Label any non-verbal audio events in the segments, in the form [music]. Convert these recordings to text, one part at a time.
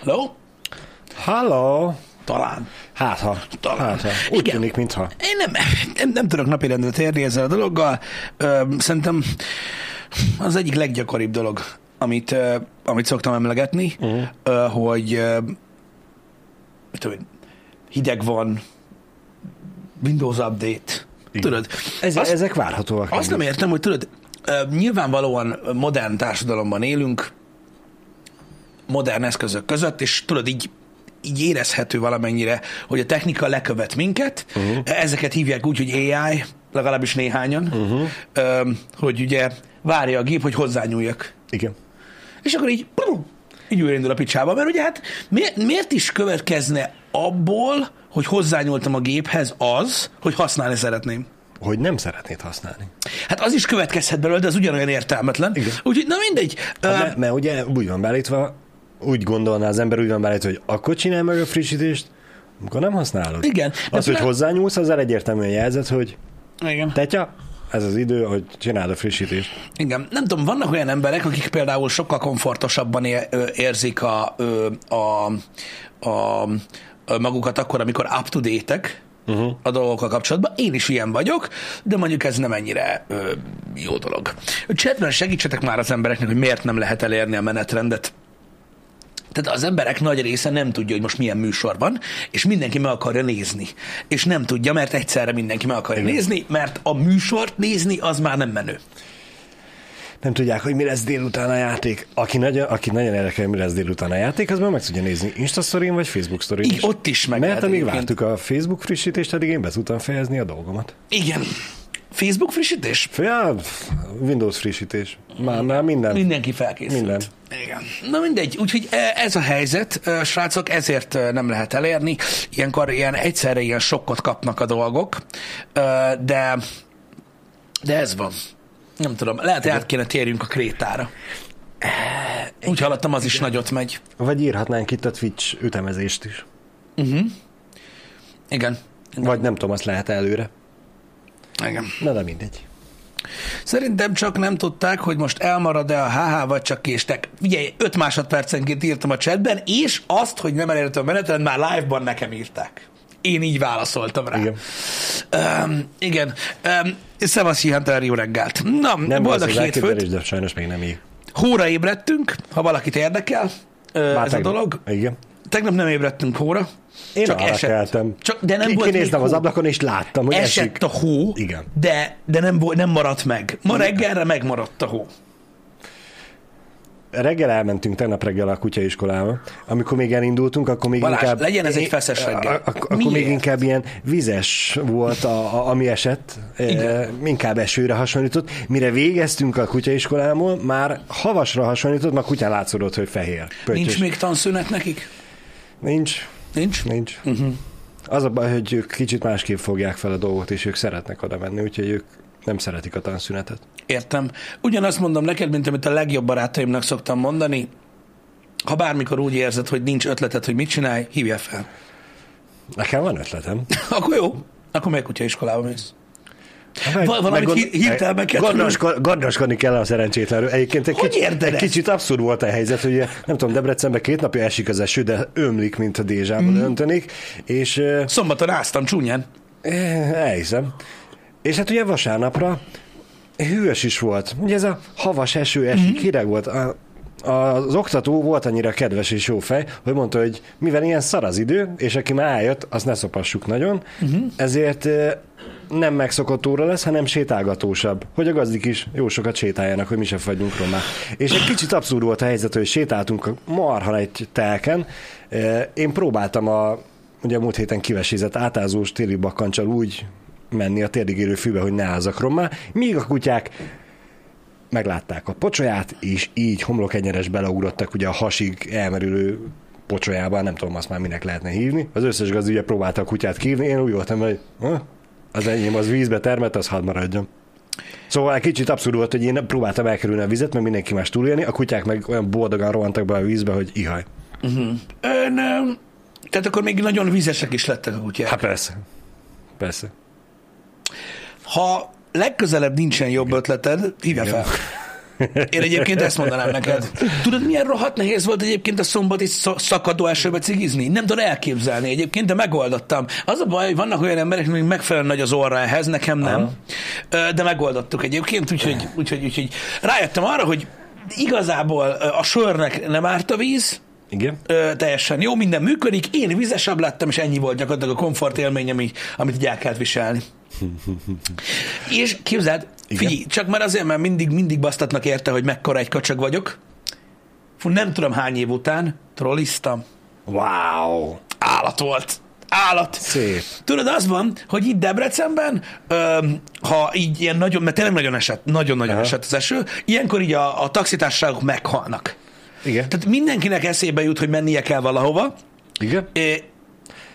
Hello? Halló! Talán. Hát ha. Talán. Hát ha. Úgy Igen. tűnik, mintha. Én nem, nem, nem tudok napirendre térni ezzel a dologgal. Ö, szerintem az egyik leggyakoribb dolog, amit, ö, amit szoktam emlegetni, uh-huh. ö, hogy ö, tudom hideg van, Windows Update. Igen. Tudod, Ez, azt, ezek várhatóak. azt nem értem, hogy tudod, ö, nyilvánvalóan modern társadalomban élünk, modern eszközök között, és tudod, így, így érezhető valamennyire, hogy a technika lekövet minket. Uh-huh. Ezeket hívják úgy, hogy AI, legalábbis néhányan, uh-huh. ö, hogy ugye várja a gép, hogy hozzányúljak. Igen. És akkor így, prum, így újraindul a picsába, mert ugye hát miért, miért is következne abból, hogy hozzányúltam a géphez az, hogy használni szeretném? Hogy nem szeretnéd használni. Hát az is következhet belőle, de az ugyanolyan értelmetlen. Igen. Úgyhogy, na mindegy. Hát, mert, mert ugye úgy van beállítva, úgy gondolná az ember, úgy van beállítva, hogy akkor csinálj meg a frissítést, amikor nem használod. Igen. Az, hogy plá- hozzányúlsz, azzal egyértelműen jelzed, hogy Igen. tetya, ez az idő, hogy csináld a frissítést. Igen, nem tudom, vannak olyan emberek, akik például sokkal komfortosabban érzik a, a, a, a magukat akkor, amikor up-to-date-ek uh-huh. a dolgokkal kapcsolatban. Én is ilyen vagyok, de mondjuk ez nem ennyire ö, jó dolog. Chatben segítsetek már az embereknek, hogy miért nem lehet elérni a menetrendet. Tehát az emberek nagy része nem tudja, hogy most milyen műsor van, és mindenki meg akarja nézni. És nem tudja, mert egyszerre mindenki meg akarja Igen. nézni, mert a műsort nézni az már nem menő. Nem tudják, hogy mi lesz délután a játék. Aki nagyon, aki nagyon érdekel, mi lesz délután a játék, az már meg tudja nézni Insta sztorin vagy Facebook sztorin Így, ott is meg Mert amíg vártuk a Facebook frissítést, addig én be tudtam fejezni a dolgomat. Igen. Facebook frissítés? Ja, Windows frissítés. Már, már minden. Mindenki felkészült. Minden. Igen. Na mindegy, úgyhogy e, ez a helyzet, e, srácok, ezért e, nem lehet elérni. Ilyenkor ilyen egyszerre ilyen sokkot kapnak a dolgok, de de ez van. Nem tudom, lehet, hogy át kéne térjünk a krétára. Úgy hallottam, az is nagyot megy. Vagy írhatnánk itt a Twitch ütemezést is. Igen. Vagy nem tudom, azt lehet előre. Igen. Na de mindegy. Szerintem csak nem tudták, hogy most elmarad-e a HH, vagy csak késtek. Ugye 5 másodpercenként írtam a chatben, és azt, hogy nem elérhető a menetrend, már live-ban nekem írták. Én így válaszoltam rá. Igen. Um, igen. Um, Szevasz, Hunter, jó reggelt. Na, Nem boldog hétfőt. de sajnos még nem így. Hóra ébredtünk, ha valakit érdekel Már ez a dolog. Igen. Tegnap nem ébredtünk hóra. Én csak esett. keltem. Csak, de nem Ki- volt Kinéztem az hó. ablakon, és láttam, hogy Esett esik. a hó, Igen. de, de nem, nem maradt meg. Ma reggelre megmaradt a hó. Reggel elmentünk tegnap reggel a kutyaiskolába. Amikor még elindultunk, akkor még Balázs, inkább... legyen ez egy feszes reggel. a- a- Akkor még inkább ilyen vizes volt, a, a, ami esett. Igen. E, inkább esőre hasonlított. Mire végeztünk a kutyaiskolából, már havasra hasonlított, már kutyán látszódott, hogy fehér. Pöttyös. Nincs még tanszünet nekik? Nincs. Nincs? Nincs. Uh-huh. Az a baj, hogy ők kicsit másképp fogják fel a dolgot, és ők szeretnek oda menni, úgyhogy ők nem szeretik a tanszünetet. Értem. Ugyanazt mondom neked, mint amit a legjobb barátaimnak szoktam mondani, ha bármikor úgy érzed, hogy nincs ötleted, hogy mit csinálj, hívja fel. Nekem van ötletem. [laughs] Akkor jó, akkor meg kutyaiskolába mész. Meg- Val- valamit hí- hirtelen meg kell gondosko- Gondoskodni kell a szerencsétlenről. Egyébként egy, Hogy kicsit, egy kicsit abszurd volt a helyzet, hogy ugye, nem tudom, Debrecenben két napja esik az eső, de ömlik, mint a dézsában mm. öntönik, és eh, Szombaton áztam csúnyán. eh, elhiszem. És hát ugye vasárnapra hűvös is volt. Ugye ez a havas eső esik, mm. hideg volt. A, az oktató volt annyira kedves és jó fej, hogy mondta, hogy mivel ilyen szar az idő, és aki már eljött, azt ne szopassuk nagyon, uh-huh. ezért eh, nem megszokott óra lesz, hanem sétálgatósabb. Hogy a gazdik is jó sokat sétáljanak, hogy mi se fagyjunk romá. És egy kicsit abszurd volt a helyzet, hogy sétáltunk a marha egy telken. Én próbáltam a, ugye a múlt héten kivesézett átázós téli bakkancsal úgy menni a térdig érő fűbe, hogy ne ázzak rommá, míg a kutyák meglátták a pocsolyát, és így homlokegyenes beleugrottak ugye a hasig elmerülő pocsolyában, nem tudom azt már minek lehetne hívni. Az összes gazdi ugye próbálta a kutyát kívni, én úgy voltam, hogy az enyém az vízbe termett, az hadd maradjon. Szóval egy kicsit abszurd volt, hogy én próbáltam elkerülni a vizet, mert mindenki más túlélni, a kutyák meg olyan boldogan rohantak be a vízbe, hogy ihaj. Ön, ö, tehát akkor még nagyon vizesek is lettek a kutyák. Hát persze. Persze. Ha legközelebb nincsen jobb ötleted, hívja fel. Én egyébként ezt mondanám neked. Tudod, milyen rohadt nehéz volt egyébként a szombati sz- szakadó esőbe cigizni? Nem tudom elképzelni egyébként, de megoldottam. Az a baj, hogy vannak olyan emberek, akik megfelelően nagy az orra ehhez, nekem nem. Aha. De megoldottuk egyébként, úgyhogy, úgyhogy, úgyhogy rájöttem arra, hogy igazából a sörnek nem árt a víz, Igen? ö, teljesen jó, minden működik, én vizesebb lettem, és ennyi volt gyakorlatilag a komfort élmény, ami, amit így el kellett viselni. [laughs] és képzeld, Igen. figyelj, csak már azért, mert mindig, mindig basztatnak érte, hogy mekkora egy kacsag vagyok. Fú, nem tudom hány év után trolliztam. Wow! Állat volt. Állat. Szép. Tudod, az van, hogy itt Debrecenben, öm, ha így ilyen nagyon, mert tényleg nagyon esett, nagyon-nagyon Aha. esett az eső, ilyenkor így a, a taxitársaságok meghalnak. Igen? Tehát mindenkinek eszébe jut, hogy mennie kell valahova, Igen? É,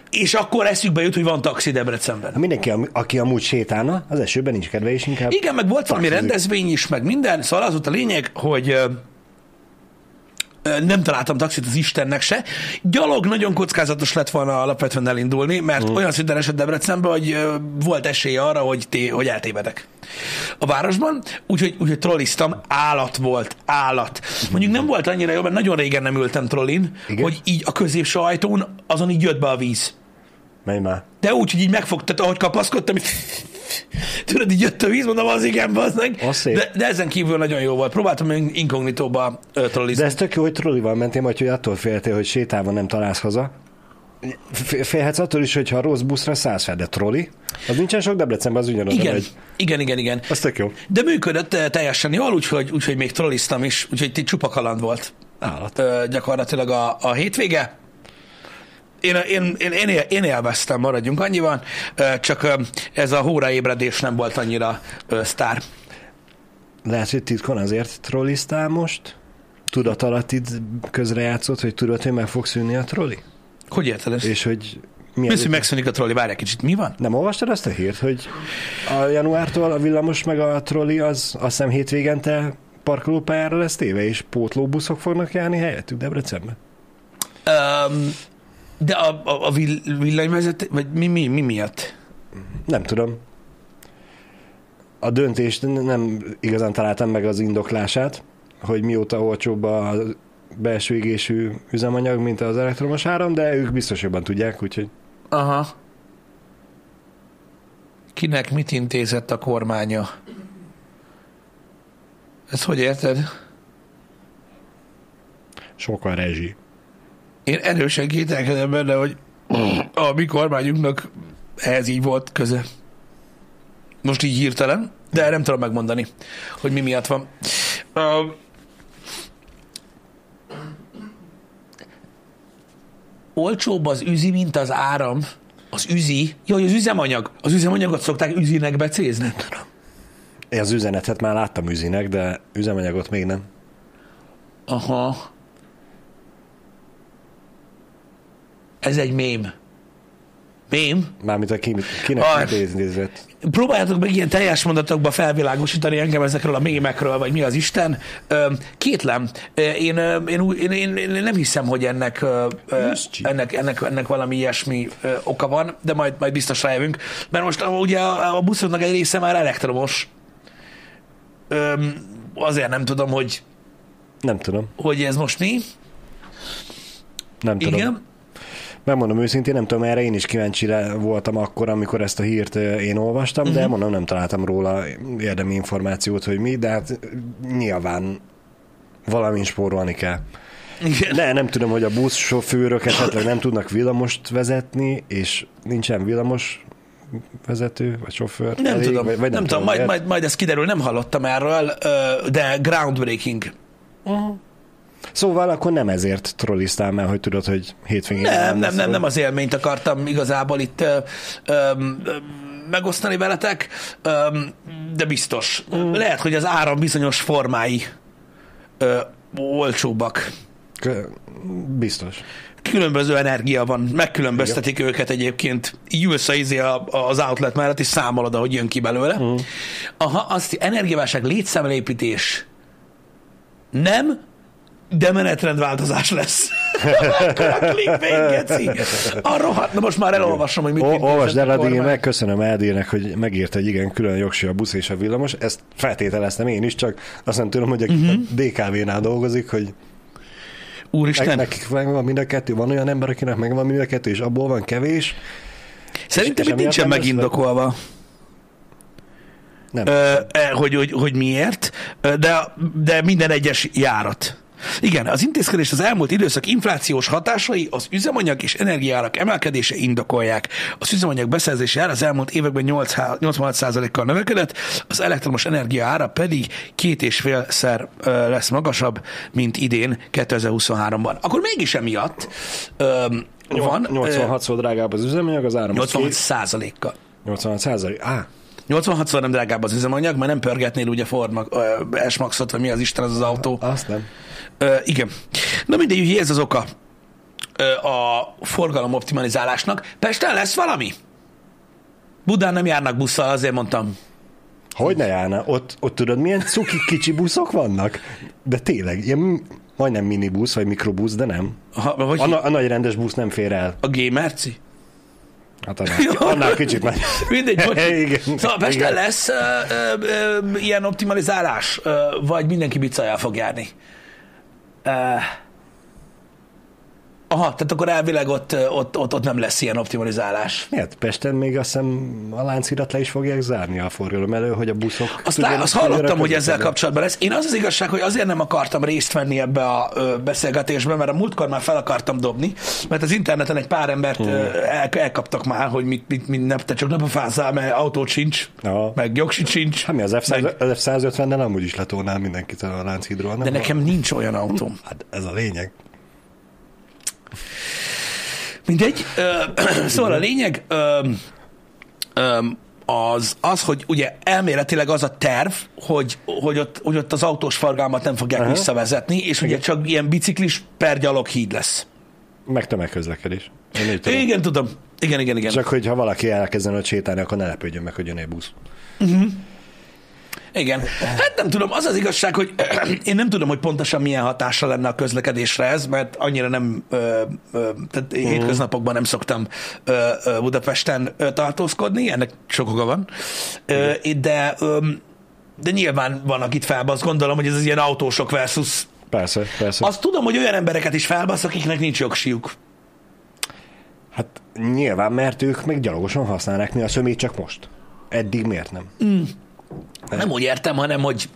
és akkor eszükbe jut, hogy van taxi Debrecenben. Mindenki, am- aki amúgy sétálna, az esőben nincs kedve, és inkább... Igen, meg volt valami rendezvény is, meg minden, szóval az volt a lényeg, hogy nem találtam taxit az Istennek se. Gyalog nagyon kockázatos lett volna alapvetően elindulni, mert mm. olyan szinten esett Debrecenbe, hogy volt esély arra, hogy, té, hogy eltévedek a városban, úgyhogy, úgyhogy trolliztam, állat volt, állat. Mondjuk nem volt annyira jó, mert nagyon régen nem ültem trollin, Igen? hogy így a középső ajtón azon így jött be a víz. Menj már. De úgy, hogy így megfogtad, ahogy kapaszkodtam, így tudod, így jött a víz, mondom, az igen, az meg. De, de, ezen kívül nagyon jó volt. Próbáltam in- inkognitóba trollizni. De ez tök jó, hogy trollival mentél, majd hogy attól féltél, hogy sétálva nem találsz haza. Félhetsz attól is, hogyha rossz buszra szállsz fel, de trolli, az nincsen sok Debrecenben, az ugyanoda igen, megy. igen, igen, igen. Az tök jó. De működött teljesen jól, úgyhogy, úgyhogy még trolliztam is, úgyhogy ti csupa kaland volt Állat. ö, gyakorlatilag a, a hétvége. Én, én, én, én, él, én élveztem, maradjunk annyiban, csak ez a hóraébredés nem volt annyira sztár. Lehet, hogy titkon azért trolliztál most? Tudat alatt itt közrejátszott, hogy tudod, hogy meg fog szűnni a trolli? Hogy érted ezt? És hogy Mi az, hogy megszűnik a trolli? Várj egy kicsit, mi van? Nem olvastad azt a hírt, hogy a januártól a villamos meg a trolli az azt hiszem hétvégente parkolópályára lesz téve, és pótlóbuszok fognak járni helyettük Debrecenben? Um, de a, a, a vill- villanyvezető, vagy mi, mi, mi miatt? Nem tudom. A döntést nem igazán találtam meg az indoklását, hogy mióta olcsóbb a belső égésű üzemanyag, mint az elektromos áram, de ők biztos jobban tudják, úgyhogy Aha. Kinek mit intézett a kormánya? Ezt hogy érted? sok a rezsi. Én erősen kételkedem benne, hogy a mi kormányunknak ehhez így volt köze. Most így hirtelen, de nem tudom megmondani, hogy mi miatt van. Uh, olcsóbb az üzi, mint az áram. Az üzi? Jaj, az üzemanyag. Az üzemanyagot szokták üzinek becézni. Nem tudom. Én az üzenetet már láttam üzinek, de üzemanyagot még nem. Aha. Ez egy mém. Mém? Mármint a ki, kinek mit idézett. Próbáljátok meg ilyen teljes mondatokba felvilágosítani engem ezekről a mémekről, vagy mi az Isten. Kétlem, én, én, én, én, én nem hiszem, hogy ennek, ennek, ennek, ennek valami ilyesmi oka van, de majd, majd biztos rájövünk. Mert most a- ugye a, a buszoknak egy része már elektromos. Azért nem tudom, hogy, Nem tudom. hogy ez most mi. Nem tudom. Igen. Megmondom őszintén, nem tudom, erre én is kíváncsi voltam akkor, amikor ezt a hírt én olvastam, Mhm. uh-huh. de mondom, nem találtam róla érdemi információt, hogy mi, de hát nyilván valamin spórolni kell. Igen. De nem tudom, hogy a buszsofőrök esetleg nem tudnak villamost vezetni, és nincsen villamos vezető, vagy sofőr. Nem elég, tudom, vagy, vagy nem, tudom, majd, miért. majd, majd ez kiderül, nem hallottam erről, de groundbreaking. Szóval akkor nem ezért trolliztál már, hogy tudod, hogy hétvégén Nem, nem, nem, szó. nem az élményt akartam igazából itt ö, ö, ö, megosztani veletek, ö, de biztos. Mm. Lehet, hogy az áram bizonyos formái ö, olcsóbbak. Biztos. Különböző energia van, megkülönböztetik őket egyébként. Így ülsz a, izé a, az outlet mellett, és számolod, ahogy jön ki belőle. Mm. Aha, azt energiaválság, létszámlépítés nem, de menetrendváltozás lesz. Mekkora clickbait, geci. A rohadt, na most már elolvasom, hogy mit mit Olvasd el, a én kormány. megköszönöm Eldének, hogy megírta, hogy igen, külön jogsi a busz és a villamos. Ezt feltételeztem én is, csak azt nem tudom, hogy aki Mhm. uh-huh. a DKV-nál dolgozik, hogy Úristen, ne, nekik megvan mind a kettő. Van olyan ember, akinek megvan mind a kettő, és abból van kevés. szerintem itt nincsen lesz megindokolva. Nem. ö, e, hogy, hogy, hogy miért, de, de minden egyes járat. Igen, az intézkedés az elmúlt időszak inflációs hatásai az üzemanyag és energiárak emelkedése indokolják. Az üzemanyag beszerzési ára az elmúlt években 8, 86%-kal növekedett, az elektromos energia ára pedig két és félszer lesz magasabb, mint idén 2023-ban. Akkor mégis emiatt ö, van ö, 86-szor drágább az üzemanyag, az áram. az 86 két- százalékkal. 86 százalék. Á, 86-szor nem drágább az üzemanyag, mert nem pörgetnél ugye Ford ö, S-Maxot, vagy mi az Isten az az autó. azt nem. Ö, igen. Na mindegy, ugye ez az oka ö, a forgalom optimalizálásnak. Pesten lesz valami? Budán nem járnak busszal, azért mondtam. Hogy ne járna? Ott, ott tudod, milyen cuki kicsi buszok vannak? De tényleg, ilyen majdnem minibusz, vagy mikrobusz, de nem. Ha, vagy A, na- a nagy rendes busz nem fér el. a Gamerci? Hát annál, [laughs] annál kicsit meg. Mindegy, hogy... [laughs] Igen. Szóval Pesten Igen. lesz ö, ö, ö, ilyen optimalizálás, ö, vagy mindenki bicajjal fog járni? Ö, aha, tehát akkor elvileg ott, ott, ott, ott nem lesz ilyen optimalizálás. Miért? Pesten még azt hiszem a láncirat le is fogják zárni a forgalom elő, hogy a buszok... Azt, tudjanak azt hallottam, hogy ezzel kapcsolatban lesz. Én az az igazság, hogy azért nem akartam részt venni ebbe a beszélgetésbe, mert a múltkor már fel akartam dobni, mert az interneten egy pár embert Hmm. el, elkaptak már, hogy mit, mit, mit ne, te csak ne pofázzál, mert autót sincs, Ja. meg jogsit sincs. Hát mi az meg, F-100, az F-150-nel amúgy is letolnál mindenkit a Lánchídról, nem? de nekem nincs olyan autóm. Hát ez a lényeg. Mindegy. [clears throat] Szóval a lényeg az, az, hogy ugye elméletileg az a terv, hogy, hogy, ott, hogy ott az autós forgalmat nem fogják Aha. visszavezetni, és ugye csak ilyen biciklis per híd lesz. Meg tömegközlekedés. Én tudom. Igen, tudom. Igen, igen, igen. Csak hogyha valaki elkezden ott sétálni, akkor ne lepődjön meg, hogy jön egy busz. Igen. Hát nem tudom, az az igazság, hogy [clears throat] én nem tudom, hogy pontosan milyen hatása lenne a közlekedésre ez, mert annyira nem, ö, ö, tehát uh-huh. hétköznapokban nem szoktam ö, ö, Budapesten ö, tartózkodni, ennek sok oka van, ö, de, ö, de nyilván van, akit felbasz, gondolom, hogy ez az ilyen autósok versus Persze, persze. Azt tudom, hogy olyan embereket is felbasz, akiknek nincs jogsiuk. Hát nyilván, mert ők meg gyalogosan használják, mi a szömét csak most. Eddig miért nem? Nem úgy értem, hanem hogy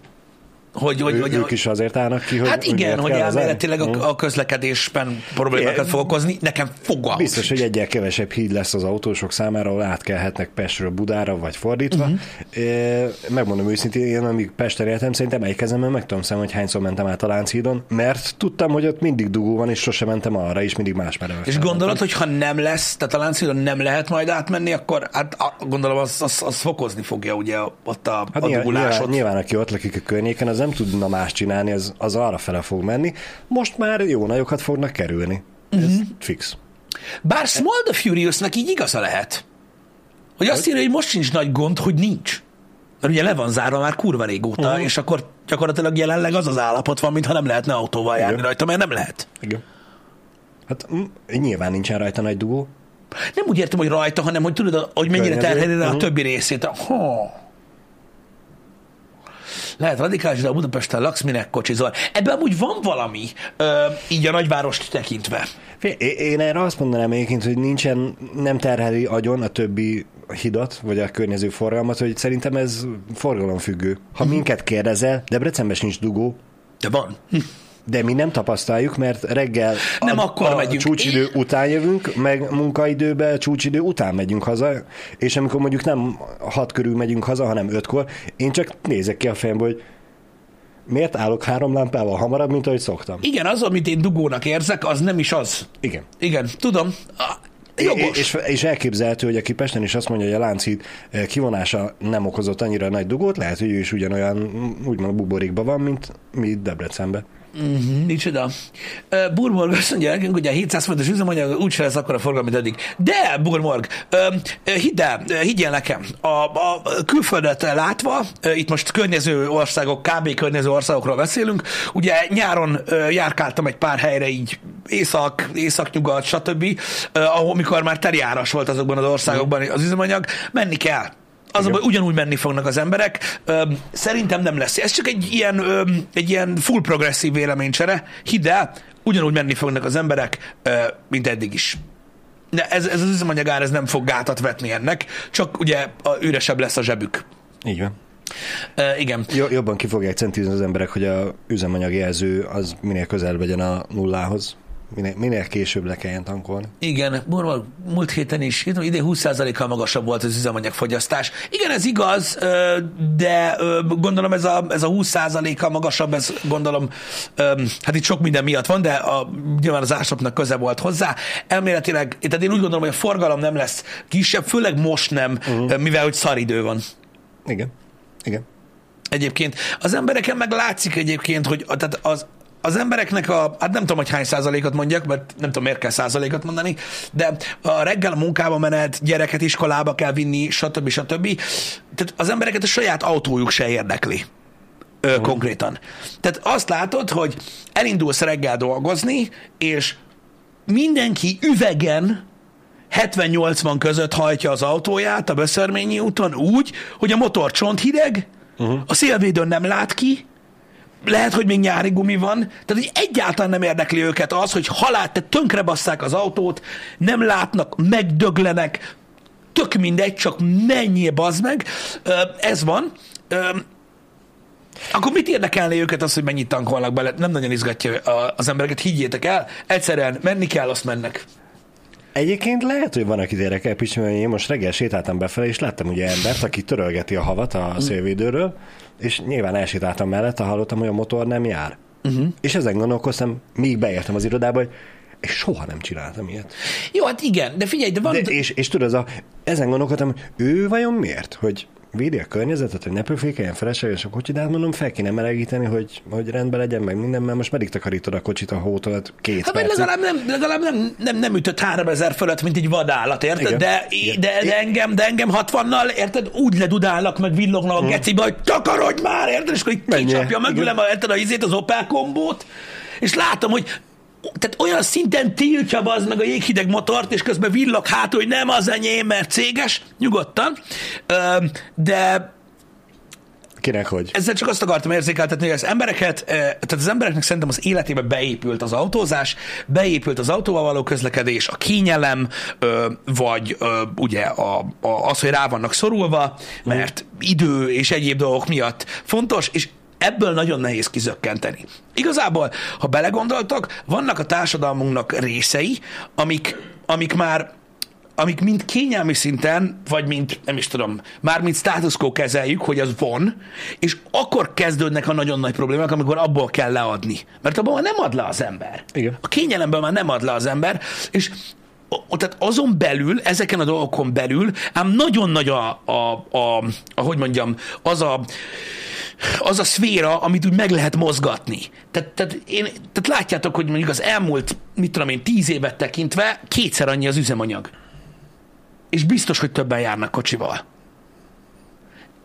hogy, hogy, Ő, hogy, ők is azért állnak ki, hogy Hát igen, hogy elméletileg a, a közlekedésben problémákat fog okozni. Nekem fogalmam Biztos, hogy egyel kevesebb híd lesz az autósok számára, ahol átkelhetnek Pestről Budára, vagy fordítva. Mhm. Uh-huh. Megmondom őszintén, én amíg Pesten éltem, szerintem egy kezemben meg tudom számolni, hogy hányszor mentem át a Lánchídon, mert tudtam, hogy ott mindig dugó van, és sosem mentem arra, és mindig más mereve. És gondolod, hogy ha nem lesz, tehát a Lánchídon nem lehet majd átmenni, akkor hát gondolom az, az, az fokozni fogja ugye ott a, Hát a nyilván, nyilván, dugulásot. nyilván, aki ott lakik a környéken, az nem tudna más csinálni, az, az arra fele fog menni. Most már jó nagyokat fognak kerülni. Ez Mhm. fix. Bár Small the Furiousnak így igaza lehet. Hogy azt írja, hogy most sincs nagy gond, hogy nincs. Mert ugye le van zárva már kurva régóta, uh-huh. és akkor gyakorlatilag jelenleg az az állapot van, mintha nem lehetne autóval járni Igen. rajta, mert nem lehet. Igen. Hát mm, nyilván nincsen rajta nagy dugó. Nem úgy értem, hogy rajta, hanem hogy tudod, hogy mennyire terheli a Mhm. többi részét. Ha. Lehet radikális, de a Budapesten laksz, minek kocsizol. Ebben amúgy van valami, ö, így a nagyvárost tekintve. Én erre azt mondanám egyébként, hogy nincsen, nem terheli agyon a többi hidat, vagy a környező forgalmat, hogy szerintem ez forgalomfüggő. Ha minket kérdezel, Debrecenben sincs dugó, De van. De mi nem tapasztaljuk, mert reggel Nem a, akkor a megyünk. csúcsidő Én- után jövünk, meg munkaidőben csúcsidő után megyünk haza, és amikor mondjuk nem hat körül megyünk haza, hanem ötkor, én csak nézek ki a fejemből, hogy miért állok három lámpával hamarabb, mint ahogy szoktam. Igen, az, amit én dugónak érzek, az nem is az. Igen. Igen, tudom. Jogos. És, és elképzelhető, hogy aki Pesten is azt mondja, hogy a Lánchíd eh, kivonása nem okozott annyira nagy dugót, lehet, hogy ő is ugyanolyan, úgymond buborékban van, mint mi Debrecenben. Mm-hmm, micsoda. Uh, Burmorg azt mondja nekünk, hogy a 700 fontos üzemanyag úgyse lesz akkor a forgalom, mint eddig. De, Burmorg, uh, hidd el, higgyél nekem, a, a külföldet látva, uh, itt most környező országok, kb. környező országokról beszélünk, ugye nyáron uh, járkáltam egy pár helyre így észak, északnyugat, stb., uh, ahol mikor már terjáras volt azokban az országokban az üzemanyag, menni kell az a baj, ugyanúgy menni fognak az emberek. Szerintem nem lesz. Ez csak egy ilyen, egy ilyen full progresszív véleménycsere. Hidd el, ugyanúgy menni fognak az emberek, mint eddig is. De ez, ez az üzemanyagár ez nem fog gátat vetni ennek, csak ugye a üresebb lesz a zsebük. Így van. Uh, igen. Jobban ki fogják centízni az emberek, hogy a üzemanyagjelző az minél közelebb legyen a nullához minél, minél később le kelljen tankolni. Igen, Borval múlt héten is, idén 20%-kal magasabb volt az üzemanyagfogyasztás. Igen, ez igaz, de gondolom ez a, ez a 20%-kal magasabb, ez gondolom, hát itt sok minden miatt van, de a, nyilván az ásapnak köze volt hozzá. Elméletileg, tehát én úgy gondolom, hogy a forgalom nem lesz kisebb, főleg most nem, uh-huh. mivel hogy szaridő van. Igen, igen. Egyébként az embereken meg látszik egyébként, hogy tehát az, az embereknek a, hát nem tudom, hogy hány százalékot mondjak, mert nem tudom, miért kell százalékot mondani, de a reggel a munkába menet, gyereket iskolába kell vinni, stb. stb. Tehát az embereket a saját autójuk se érdekli. Ö, konkrétan. Tehát azt látod, hogy elindulsz reggel dolgozni, és mindenki üvegen 70-80 között hajtja az autóját a Beszörményi úton úgy, hogy a motor csont hideg, uh-huh. a szélvédőn nem lát ki, lehet, hogy még nyári gumi van, tehát hogy egyáltalán nem érdekli őket az, hogy halál, te tönkrebasszák az autót, nem látnak, megdöglenek, tök mindegy, csak mennyi bazd meg, ez van. Akkor mit érdekelné őket az, hogy mennyit tankolnak bele? Nem nagyon izgatja az embereket, higgyétek el. Egyszerűen menni kell, azt mennek. Egyébként lehet, hogy van, akit érdekel, mert én most reggel sétáltam befelé, és láttam ugye embert, aki törölgeti a havat a szélvédőről, és nyilván elsétáltam mellett, hallottam, hogy a motor nem jár. Uh-huh. És ezen gondolkoztam, míg beértem az irodába, hogy és soha nem csináltam ilyet. Jó, hát igen, de figyelj, de van... De, és, és tudod, a, ezen gondolkodtam, ő vajon miért? Hogy védi a környezetet, hogy ne pöfékeljen felesleges a kocsit, de hát mondom, fel kéne melegíteni, hogy, hogy rendben legyen meg minden, mert most meddig takarítod a kocsit a hótolat két hát, percet. legalább, nem, legalább nem, nem, nem ütött 3000 fölött, mint egy vadállat, érted? Igen. De, Igen. De, de, engem, de engem 60-nal, érted? Úgy ledudálnak, meg villognak a hmm. gecibe, hogy takarodj már, érted? És akkor kicsapja meg, érted a izét, az Opel kombót, és látom, hogy tehát olyan szinten tiltja az meg a jéghideg motort, és közben villog hát, hogy nem az enyém, mert céges, nyugodtan, de Kinek hogy? Ezzel csak azt akartam érzékeltetni, hogy az embereket, tehát az embereknek szerintem az életébe beépült az autózás, beépült az autóval való közlekedés, a kényelem, vagy ugye az, hogy rá vannak szorulva, mert idő és egyéb dolgok miatt fontos, és ebből nagyon nehéz kizökkenteni. Igazából, ha belegondoltak, vannak a társadalmunknak részei, amik, amik már amik mind kényelmi szinten, vagy mint, nem is tudom, már mint status quo kezeljük, hogy az van, és akkor kezdődnek a nagyon nagy problémák, amikor abból kell leadni. Mert abból már nem ad le az ember. Igen. A kényelemből már nem ad le az ember, és tehát azon belül, ezeken a dolgokon belül, ám nagyon nagy a, a, a, a hogy mondjam, az a az a szféra, amit úgy meg lehet mozgatni. Tehát, tehát, én, tehát látjátok, hogy mondjuk az elmúlt, mit tudom én, tíz évet tekintve kétszer annyi az üzemanyag. És biztos, hogy többen járnak kocsival.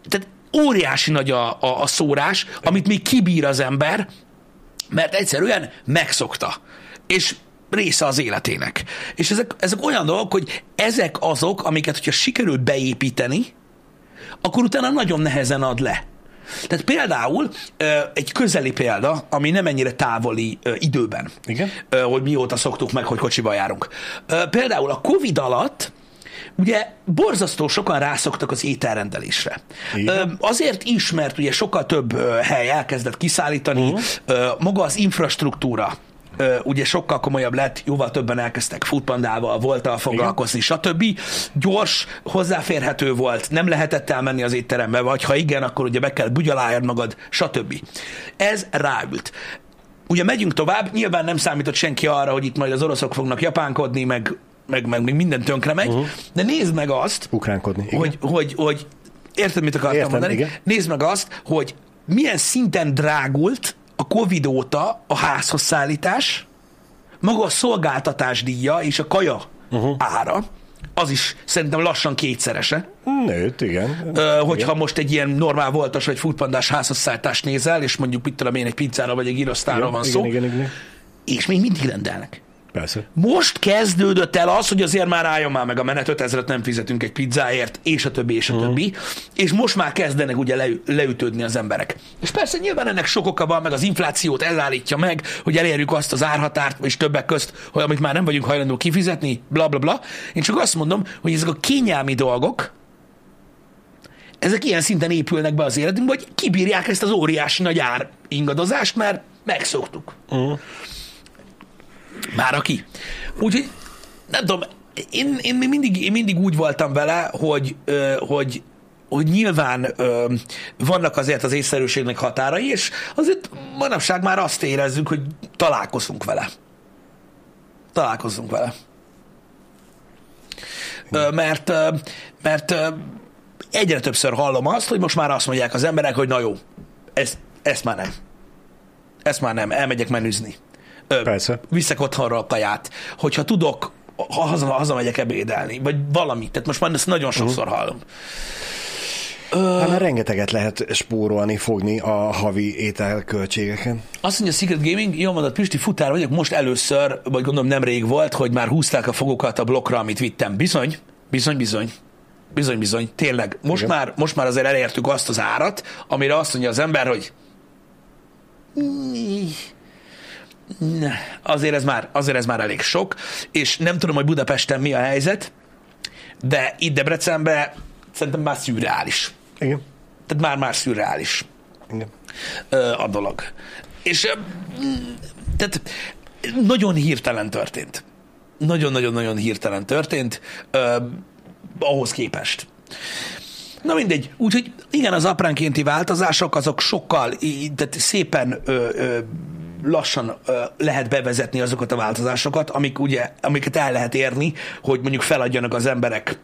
Tehát óriási nagy a, a, a szórás, amit még kibír az ember, mert egyszerűen megszokta. És része az életének. És ezek, ezek olyan dolgok, hogy ezek azok, amiket, hogyha sikerül beépíteni, akkor utána nagyon nehezen ad le. Tehát például egy közeli példa, ami nem ennyire távoli időben, Igen? hogy mióta szoktuk meg, hogy kocsiba járunk. Például a Covid alatt ugye borzasztó sokan rászoktak az ételrendelésre. Igen. Azért is, mert ugye sokkal több hely elkezdett kiszállítani, uh-huh. maga az infrastruktúra ugye sokkal komolyabb lett, jóval többen elkezdtek futpandával, voltal foglalkozni, igen. stb. Gyors, hozzáférhető volt, nem lehetett elmenni az étterembe, vagy ha igen, akkor ugye be kell bugyaláljad magad, stb. Ez ráült. Ugye megyünk tovább, nyilván nem számított senki arra, hogy itt majd az oroszok fognak japánkodni, meg meg, meg, meg minden tönkre megy, uh-huh. de nézd meg azt, Ukránkodni, igen. Hogy, hogy, hogy érted, mit akartam Értem, mondani? Igen. Nézd meg azt, hogy milyen szinten drágult a Covid óta a házhoz szállítás, maga a szolgáltatás díja és a kaja uh-huh. ára, az is szerintem lassan kétszerese. Nőtt, igen. Ö, hogyha igen. most egy ilyen normál voltas vagy futpandás házhozszálltást nézel, és mondjuk mit tudom én, egy pizzára vagy egy girosztára van igen, szó, Igen, igen, igen. és még mindig rendelnek. Persze. Most kezdődött el az, hogy azért már álljon már meg a menet, 5000 nem fizetünk egy pizzáért, és a többi, és a többi, és most már kezdenek ugye le, leütődni az emberek. És persze nyilván ennek sok oka van, meg az inflációt elállítja meg, hogy elérjük azt az árhatárt, és többek közt, hogy amit már nem vagyunk hajlandó kifizetni, bla bla bla. Én csak azt mondom, hogy ezek a kényelmi dolgok, ezek ilyen szinten épülnek be az életünkbe, hogy kibírják ezt az óriási nagy ár ingadozást, mert megszoktuk. Uh-huh. Már aki. Úgyhogy nem tudom, én, én, még mindig, én mindig úgy voltam vele, hogy, hogy hogy nyilván ö, vannak azért az észszerűségnek határai, és azért manapság már azt érezzük, hogy találkozunk vele. Találkozunk vele. Ö, mert mert ö, egyre többször hallom azt, hogy most már azt mondják az emberek, hogy na jó, ezt, ezt már nem. Ezt már nem, elmegyek menüzni. Ö, Persze. Viszek otthonra a kaját. Hogyha tudok, ha haza, hazamegyek ebédelni, vagy valami. Tehát most már ezt nagyon sokszor uh-huh. hallom. Hát már rengeteget lehet spórolni, fogni a havi ételköltségeken. Azt mondja Secret Gaming, jól mondod, Pisti, futár vagyok, most először, vagy gondolom nem rég volt, hogy már húzták a fogokat a blokkra, amit vittem. Bizony, bizony, bizony. Bizony, bizony, tényleg. Most már, most már azért elértük azt az árat, amire azt mondja az ember, hogy azért ez már, azért ez már elég sok, és nem tudom, hogy Budapesten mi a helyzet, de itt Debrecenben szerintem már szürreális. Igen. Tehát már-már szürreális Igen. a dolog. És tehát nagyon hirtelen történt. Nagyon-nagyon-nagyon hirtelen történt ö, ahhoz képest. Na mindegy, úgyhogy igen, az apránkénti változások azok sokkal, tehát szépen ö, ö, lassan ö, lehet bevezetni azokat a változásokat, amik ugye, amiket el lehet érni, hogy mondjuk feladjanak az emberek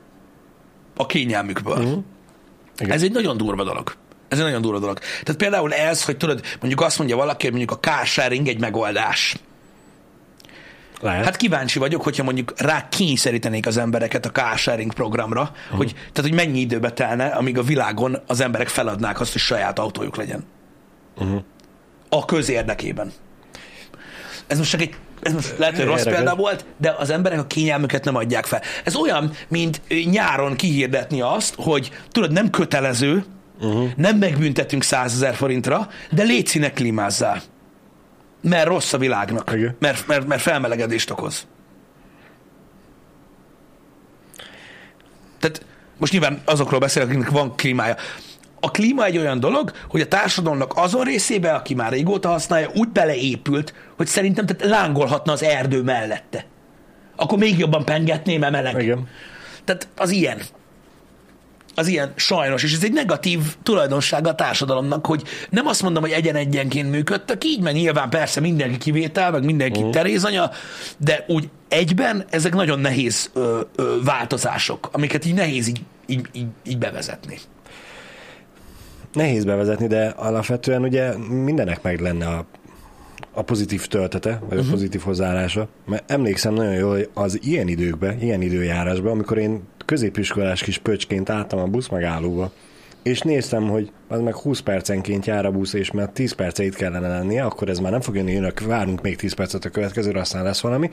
a kényelmükből. Igen. Ez egy nagyon durva dolog. Ez egy nagyon durva dolog. Tehát például ez, hogy tudod, mondjuk azt mondja valaki, hogy mondjuk a car sharing egy megoldás. Lehet. Hát kíváncsi vagyok, hogyha mondjuk rá kényszerítenék az embereket a car sharing programra, uh-huh. hogy, tehát hogy mennyi időbe telne, amíg a világon az emberek feladnák azt, hogy saját autójuk legyen. Uh-huh. A közérdekében. Ez most csak egy ez most lehet, hogy rossz példa volt, de az emberek a kényelmüket nem adják fel. Ez olyan, mint nyáron kihirdetni azt, hogy tudod, nem kötelező, uh-huh. nem megbüntetünk 100 ezer forintra, de légy ne klímázzál. Mert rossz a világnak. Igen. Mert, mert, mert felmelegedést okoz. Tehát most nyilván azokról beszélek, akiknek van klímája. A klíma egy olyan dolog, hogy a társadalomnak azon részébe, aki már régóta használja, úgy beleépült, hogy szerintem tehát lángolhatna az erdő mellette. Akkor még jobban pengetné, mert meleg. Igen. Tehát az ilyen. Az ilyen sajnos, és ez egy negatív tulajdonsága a társadalomnak, hogy nem azt mondom, hogy egyen-egyenként működtek így, mert nyilván persze mindenki kivétel, meg mindenki uh. terézanya, de úgy egyben ezek nagyon nehéz ö, ö, változások, amiket így nehéz így, így, így, így bevezetni. Nehéz bevezetni, de alapvetően ugye mindenek meg lenne a, a pozitív töltete, vagy uh-huh. a pozitív hozzáállása. Mert emlékszem nagyon jól, hogy az ilyen időkben, ilyen időjárásban, amikor én középiskolás kis pöcsként álltam a busz megállóba, és néztem, hogy az meg 20 percenként jár a busz, és mert 10 perce itt kellene lennie, akkor ez már nem fog jönni, jönök, várunk még 10 percet a következőre, aztán lesz valami.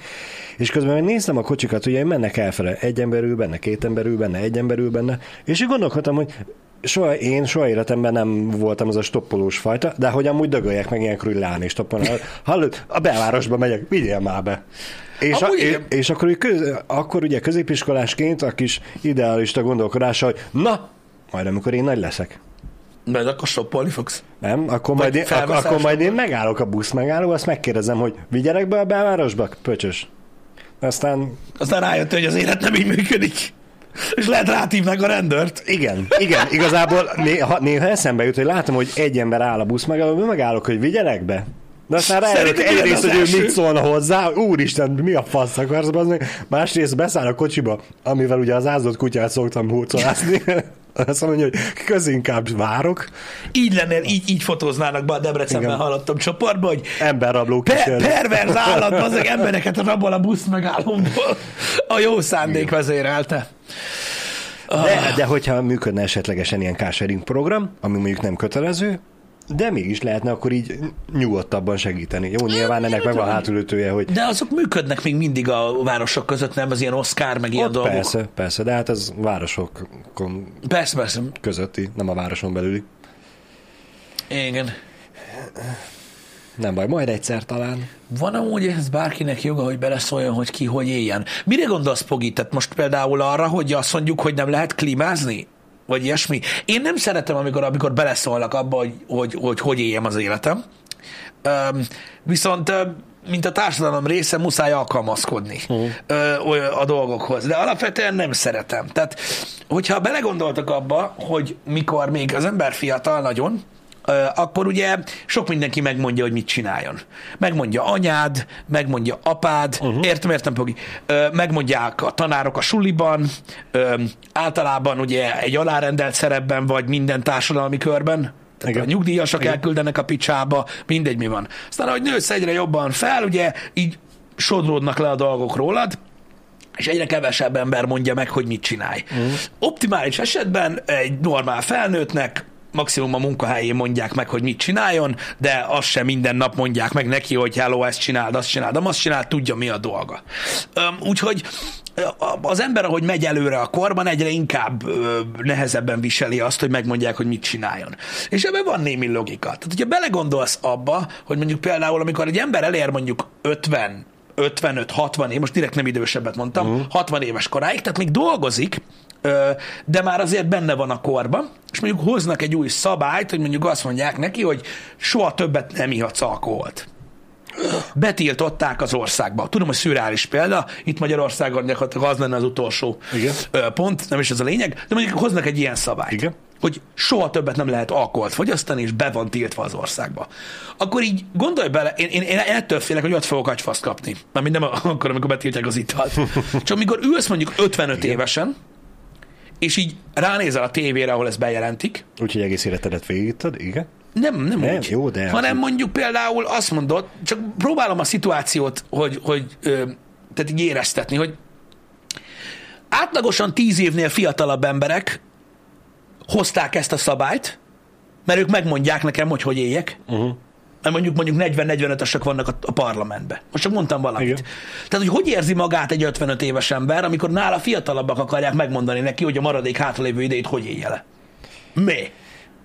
És közben meg néztem a kocsikat, ugye mennek elfele, egy ember ül benne, két ember ül benne, egy ember ül benne, és így gondolkodtam, hogy soha, én soha életemben nem voltam az a stoppolós fajta, de hogy amúgy dögöljek meg ilyenkor, hogy leállni és stoppolni. Hallod, a belvárosba megyek, vigyél már be. És, a, Amúgy és, igen. és akkor, úgy köz, akkor ugye középiskolásként a kis idealista gondolkodása, hogy na, majd amikor én nagy leszek. Mert akkor stoppolni fogsz. Nem? Akkor majd, én, ak- akkor majd én megállok a busz megálló, azt megkérdezem, hogy vigyelek be a belvárosba? Pöcsös. Aztán Aztán rájött, hogy az élet nem így működik. És lehet rátívnak a rendőrt. igen, igen, igazából néha, néha eszembe jut, hogy látom, hogy egy ember áll a busz megálló, megállok, hogy vigyelek be. De aztán rájövök egyrészt, hogy ő mit szólna hozzá, úristen, mi a fasz akarsz, bazd meg. Másrészt beszáll a kocsiba, amivel ugye az ázott kutyát szoktam hurcolászni. Azt mondja, hogy közinkább várok. Így lenne, így, így fotóznának be a Debrecenben Igen. hallottam csoportba, hogy Emberrabló kísérlet. perverz állat, [laughs] azok embereket rabol a busz megállóból. A jó szándék vezérelte. De, de hogyha működne esetlegesen ilyen carsharing program, ami mondjuk nem kötelező, de mégis lehetne akkor így nyugodtabban segíteni. Jó, nyilván ennek meg van hátulütője, hogy De azok működnek még mindig a városok között, nem az ilyen Oscar, meg ilyen ott dolgok. persze, persze, de hát ez városokon Persze, persze. közötti, nem a városon belüli. Igen. Nem baj, majd egyszer talán. Van amúgy ehhez bárkinek joga, hogy beleszóljon, hogy ki hogy éljen. Mire gondolsz, Pogi? Tehát most például arra, hogy azt mondjuk, hogy nem lehet klímázni? Vagy ilyesmi? Én nem szeretem, amikor, amikor beleszólnak abba, hogy hogy, hogy, hogy éljem az életem. Üm, viszont ö, mint a társadalom része, muszáj alkalmazkodni ö, olyan- a dolgokhoz. De alapvetően nem szeretem. Tehát, hogyha belegondoltak abba, hogy mikor még az ember fiatal nagyon, ö, akkor ugye sok mindenki megmondja, hogy mit csináljon. Megmondja anyád, megmondja apád, uh-huh. értem, értem, Pogi, megmondják a tanárok a suliban, általában ugye egy alárendelt szerepben vagy minden társadalmi körben, tehát Igen. a nyugdíjasok Igen. elküldenek a picsába, mindegy mi van. Aztán, ahogy nősz egyre jobban fel, ugye így sodródnak le a dolgok rólad, és egyre kevesebb ember mondja meg, hogy mit csinálj. Uh. Optimális esetben egy normál felnőttnek maximum a munkahelyén mondják meg, hogy mit csináljon, de azt sem minden nap mondják meg neki, hogy hello, ezt csináld, azt csináld, azt csináld, tudja mi a dolga. Úgyhogy az ember, ahogy megy előre a korban, egyre inkább nehezebben viseli azt, hogy megmondják, hogy mit csináljon. És ebben van némi logika. Tehát, hogyha belegondolsz abba, hogy mondjuk például, amikor egy ember elér mondjuk 50 55-60 év, most direkt nem idősebbet mondtam, uh-huh. 60 éves koráig, tehát még dolgozik, de már azért benne van a korban, és mondjuk hoznak egy új szabályt, hogy mondjuk azt mondják neki, hogy soha többet nem ihatsz alkoholt. Betiltották az országba. Tudom, hogy szürreális példa, itt Magyarországon gyakorlatilag az lenne az utolsó Igen. pont, nem is ez a lényeg, de mondjuk hoznak egy ilyen szabályt. Igen. Hogy soha többet nem lehet alkoholt fogyasztani, és be van tiltva az országba. Akkor így gondolj bele, én, én, én ettől félek, hogy ott fogok agyfaszt kapni. Mármint nem akkor, amikor betiltják az italt. [laughs] Csak amikor ülsz mondjuk 55 Igen. évesen, és így ránézel a tévére, ahol ezt bejelentik, Úgyhogy egész életedet végigtad, igen? nem, nem, Nem, úgy. jó, de- Hanem mondjuk például azt mondod, csak próbálom a szituációt, hogy, hogy ö, tehát így éreztetni, hogy átlagosan tíz évnél fiatalabb emberek hozták ezt a szabályt, mert ők megmondják nekem, hogy hogy éljek. Uh-huh. Mondjuk mondjuk 40-45-ösök vannak a, a parlamentben. Most csak mondtam valamit. Igen. Tehát, hogy hogy érzi magát egy 55 éves ember, amikor nála fiatalabbak akarják megmondani neki, hogy a maradék hátralévő idejét hogy élje le. Mi?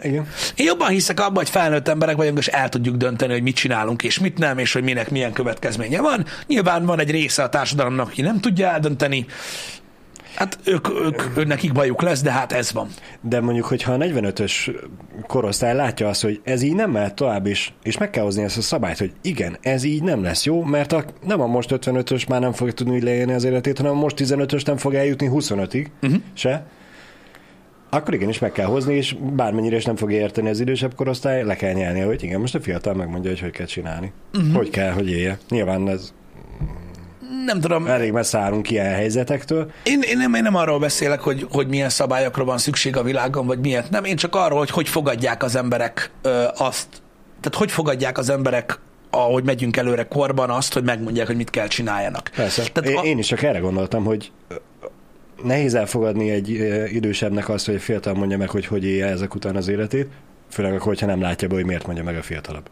Igen. Én jobban hiszek abban, hogy felnőtt emberek vagyunk, és el tudjuk dönteni, hogy mit csinálunk és mit nem, és hogy minek milyen következménye van. Nyilván van egy része a társadalomnak, aki nem tudja eldönteni. Hát ők, ők, ők nekik bajuk lesz, de hát ez van. De mondjuk, hogyha a 45-ös korosztály látja azt, hogy ez így nem mehet tovább, és, és meg kell hozni ezt a szabályt, hogy igen, ez így nem lesz jó, mert a, nem a most 55-ös már nem fog tudni leélni az életét, hanem a most 15-ös nem fog eljutni 25-ig uh-huh. se, akkor igenis meg kell hozni, és bármennyire is nem fog érteni az idősebb korosztály, le kell nyelni, hogy igen, most a fiatal megmondja, hogy hogy kell csinálni. Uh-huh. Hogy kell, hogy élje. Nyilván ez Nem tudom, elég messze állunk ilyen helyzetektől. én, én, nem, én nem arról beszélek, hogy, hogy milyen szabályokra van szükség a világon, vagy miért nem. Én csak arról, hogy hogy fogadják az emberek ö, azt, tehát hogy fogadják az emberek, ahogy megyünk előre korban azt, hogy megmondják, hogy mit kell csináljanak. Persze. Tehát én, a, én is csak erre gondoltam, hogy nehéz elfogadni egy idősebbnek azt, hogy a fiatal mondja meg, hogy hogy élje ezek után az életét, főleg akkor, hogyha nem látja be, hogy miért mondja meg a fiatalabb.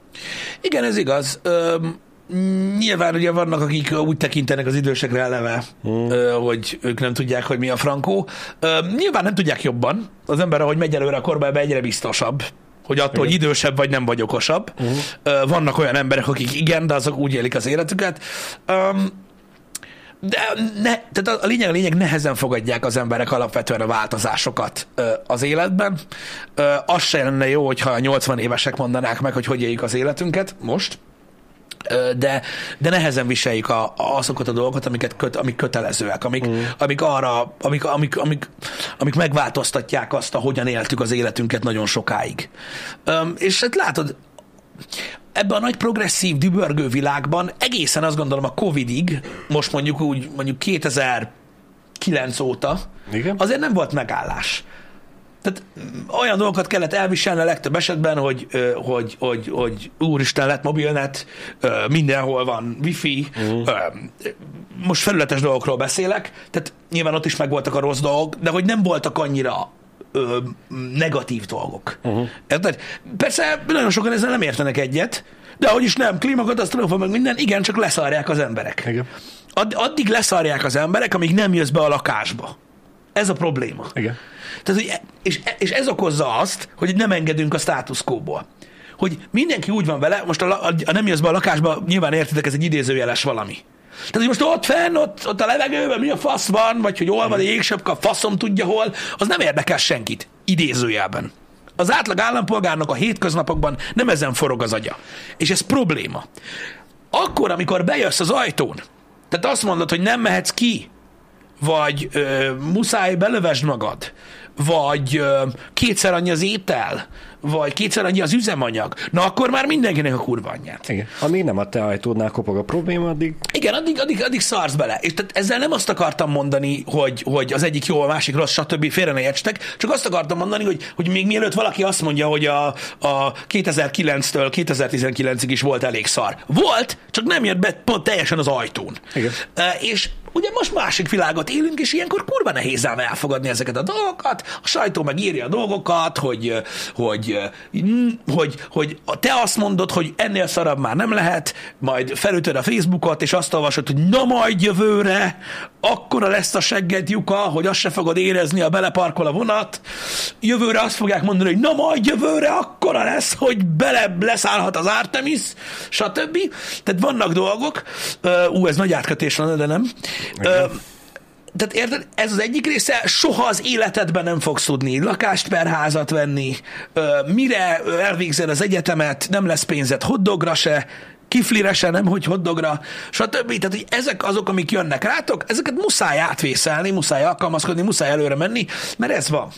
Igen, ez igaz. Öm, nyilván ugye vannak, akik úgy tekintenek az idősekre eleve, hmm. hogy ők nem tudják, hogy mi a frankó. Nyilván nem tudják jobban. Az ember, ahogy megy előre a korba, ebbe egyre biztosabb hogy attól, hogy idősebb vagy nem vagy okosabb. Uh-huh. Vannak olyan emberek, akik igen, de azok úgy élik az életüket. De ne, tehát a lényeg, a lényeg nehezen fogadják az emberek alapvetően a változásokat az életben. Az se lenne jó, hogyha a 80 évesek mondanák meg, hogy hogy éljük az életünket most. De, de nehezen viseljük a, a, azokat a dolgokat, amiket köt, amik kötelezőek, amik, mm. amik arra, amik, amik, amik, amik megváltoztatják azt, ahogyan éltük az életünket nagyon sokáig. Öm, és hát látod, ebben a nagy progresszív, dübörgő világban egészen azt gondolom a Covidig, most mondjuk úgy, mondjuk 2009 óta, Igen? azért nem volt megállás. Tehát olyan dolgokat kellett elviselni a legtöbb esetben, hogy, hogy, hogy, hogy úristen lett mobilnet, mindenhol van wifi, uh-huh. most felületes dolgokról beszélek, tehát nyilván ott is megvoltak a rossz dolgok, de hogy nem voltak annyira ö, negatív dolgok. Uh-huh. Érted? Persze nagyon sokan ezzel nem értenek egyet, de hogy is nem, klímakatasztrófa, meg minden, igen, csak leszarják az emberek. Igen. Add, addig leszarják az emberek, amíg nem jössz be a lakásba. Ez a probléma. Igen. Tehát, hogy, e- és, és ez okozza azt, hogy nem engedünk a status quo-ból. Hogy mindenki úgy van vele, most a, la- a nem jössz be a lakásba, nyilván értitek, ez egy idézőjeles valami. Tehát, hogy most ott fenn, ott, ott a levegőben mi a fasz van, vagy hogy hol van egy jégsapka, faszom tudja hol, az nem érdekel senkit. Idézőjelben. Az átlag állampolgárnak a hétköznapokban nem ezen forog az agya. És ez probléma. Akkor, amikor bejössz az ajtón, tehát azt mondod, hogy nem mehetsz ki, vagy ö, muszáj belövesd magad, vagy ö, kétszer annyi az étel, vagy kétszer annyi az üzemanyag, na akkor már mindenkinek a kurva anyját. Igen. Amíg nem a te ajtódnál kopog a probléma, addig Igen, addig, addig, addig szarsz bele. És tehát ezzel nem azt akartam mondani, hogy, hogy az egyik jó, a másik rossz, stb. Félre ne értsetek, csak azt akartam mondani, hogy, hogy még mielőtt valaki azt mondja, hogy a, a 2009-től 2019-ig is volt elég szar. Volt, csak nem jött be pont teljesen az ajtón. Igen. És ugye most másik világot élünk, és ilyenkor kurva nehéz ám elfogadni ezeket a dolgokat. A sajtó meg írja a dolgokat, hogy, hogy, hogy, hogy te azt mondod, hogy ennél szarabb már nem lehet, majd felütöd a Facebookot, és azt olvasod, hogy na majd jövőre, akkora lesz a segged lyuka, hogy azt se fogod érezni, a beleparkol a vonat. Jövőre azt fogják mondani, hogy na majd jövőre akkora lesz, hogy bele leszállhat az Artemis, stb. Tehát vannak dolgok, ú, ez nagy átkötés van, de nem. Ö, tehát érted, ez az egyik része, soha az életedben nem fogsz tudni lakást per házat venni, ö, mire elvégzed az egyetemet, nem lesz pénzed hoddogra se, kiflire se, nem hogy hoddogra, stb. Tehát, hogy ezek azok, amik jönnek rátok, ezeket muszáj átvészelni, muszáj alkalmazkodni, muszáj előre menni, mert ez van.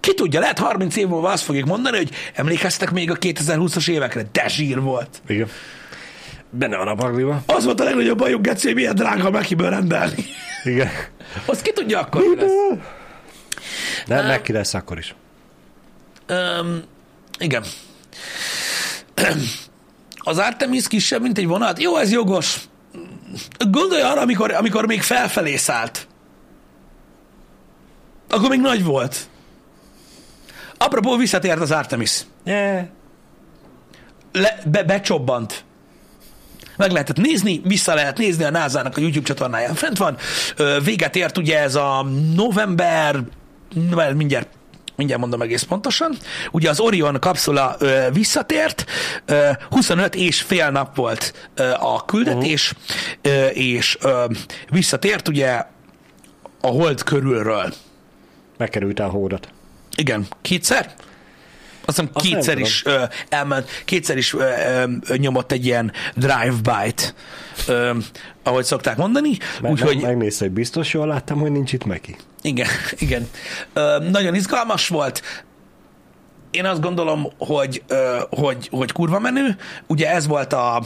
Ki tudja, lehet 30 év múlva azt fogjuk mondani, hogy emlékeztek még a 2020-as évekre, de zsír volt. Igen. Benne van a pakliba. Az volt a legnagyobb bajuk, Geci, milyen drága Mekiből rendelni. Igen. [laughs] Azt ki tudja akkor, mi lesz. Nem, meg ki lesz akkor is. Um, igen. Az Artemis kisebb, mint egy vonat? Jó, ez jogos. Gondolj arra, amikor, amikor még felfelé szállt. Akkor még nagy volt. Apropó, visszatért az Artemis. Yeah. Le, be, becsobbant. Meg lehetett nézni, vissza lehet nézni a NASA-nak a YouTube csatornáján. Fent van. Véget ért ugye ez a november, mindjárt mindjárt mondom egész pontosan. Ugye az Orion kapszula ö, visszatért, ö, 25 és fél nap volt ö, a küldetés, ö, és ö, visszatért ugye a hold körülről. Megkerült a hódat. Igen, kétszer? Azt hiszem Azt kétszer is ö, elment, kétszer is ö, ö, nyomott egy ilyen drive-by-t, ö, ahogy szokták mondani. Meg, Úgyhogy meg, megnézte, hogy biztos jól láttam, hogy nincs itt Meki. igen, [laughs] igen. Ö, nagyon izgalmas volt. Én azt gondolom, hogy, hogy, hogy kurva menő. Ugye ez volt a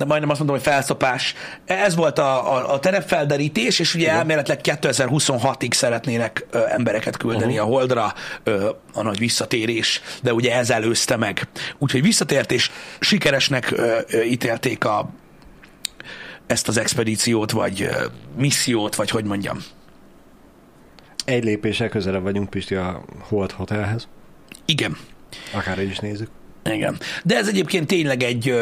de majdnem azt mondom, hogy felszopás. Ez volt a, a, a terepfelderítés, és ugye elméletileg 2026-ig szeretnének ö, embereket küldeni uh-huh. a Holdra, ö, a nagy visszatérés, de ugye ez előzte meg. Úgyhogy visszatért, és sikeresnek ö, ö, ítélték a, ezt az expedíciót, vagy ö, missziót, vagy hogy mondjam. Egy lépéssel közelebb vagyunk Pisti a Hold Hotelhez. Igen. Akár így is nézzük. Igen. De ez egyébként tényleg egy,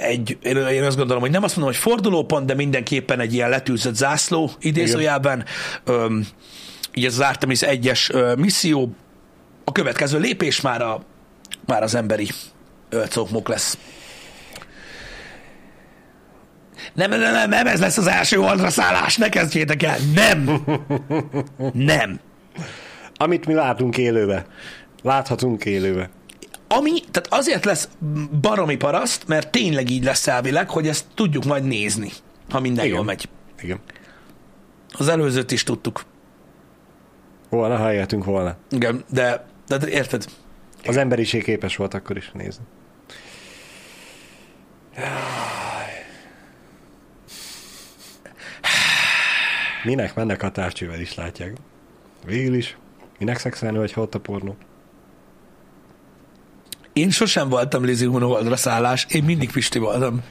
egy, én azt gondolom, hogy nem azt mondom, hogy fordulópont, de mindenképpen egy ilyen letűzött zászló idézőjelben. Öm, így ez az Artemis 1-es ö, misszió. A következő lépés már, a, már az emberi cokmok lesz. Nem, nem, nem, nem, ez lesz az első oldra szállás, ne kezdjétek el. Nem. [laughs] Nem. Amit mi látunk élőbe. Láthatunk élőbe. Ami, tehát azért lesz baromi paraszt, mert tényleg így lesz elvileg, hogy ezt tudjuk majd nézni, ha minden Igen. jól megy. Igen. Az előzőt is tudtuk. Volna, ha éltünk volna. Igen, de, de, de érted? Az emberiség képes volt akkor is nézni. Minek mennek a távcsővel is látják. Végül is Minek szexelni, ha ott a pornó? Én sosem voltam Lizzie Hunoldra szállás, én mindig Pisti voltam.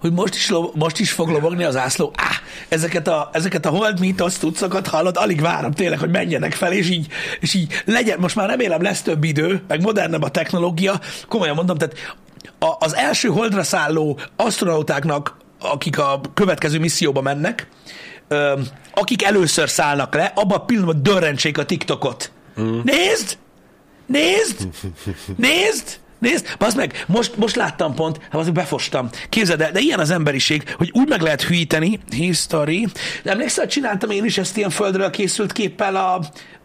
Hogy most is, lo- most is fog lobogni az ászló. Á, ezeket a, ezeket a hold mítosz tudszokat hallod, alig várom tényleg, hogy menjenek fel, és így, és így legyen, most már remélem lesz több idő, meg modernebb a technológia, komolyan mondom, tehát a, az első holdra szálló astronautáknak, akik a következő misszióba mennek, ö, akik először szállnak le, abban a pillanatban dörrentsék a TikTokot. Mm. Nézd! Nézd! Nézd! Nézd, bazd meg, most, most láttam pont, hát azért befostam. Képzeld el, de ilyen az emberiség, hogy úgy meg lehet hűíteni, history. De emlékszel, csináltam én is ezt ilyen földről készült képpel a,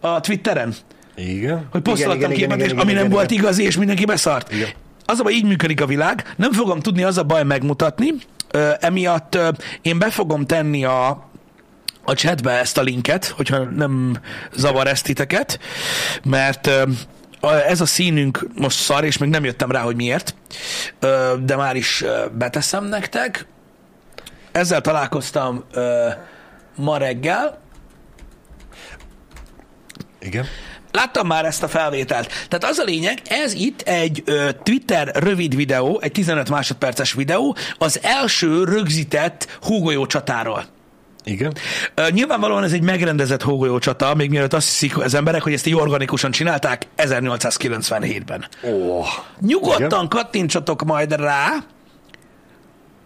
a Twitteren? Igen. Hogy posztoltam képet, és ami nem volt igazi, és mindenki beszart. Igen. Az a baj, így működik a világ. Nem fogom tudni az a baj megmutatni, ö, emiatt ö, én be fogom tenni a, a chatbe ezt a linket, hogyha nem zavar ezt titeket, mert ez a színünk most szar, és még nem jöttem rá, hogy miért, de már is beteszem nektek. Ezzel találkoztam ma reggel, Igen. Láttam már ezt a felvételt. Tehát az a lényeg, ez itt egy ö, Twitter rövid videó, egy 15 másodperces videó, az első rögzített hógolyó csatáról. Igen. Ö, nyilvánvalóan ez egy megrendezett hógolyó csata, még mielőtt azt hiszik az emberek, hogy ezt így organikusan csinálták 1897-ben. Ó. Nyugodtan Igen. kattintsatok majd rá,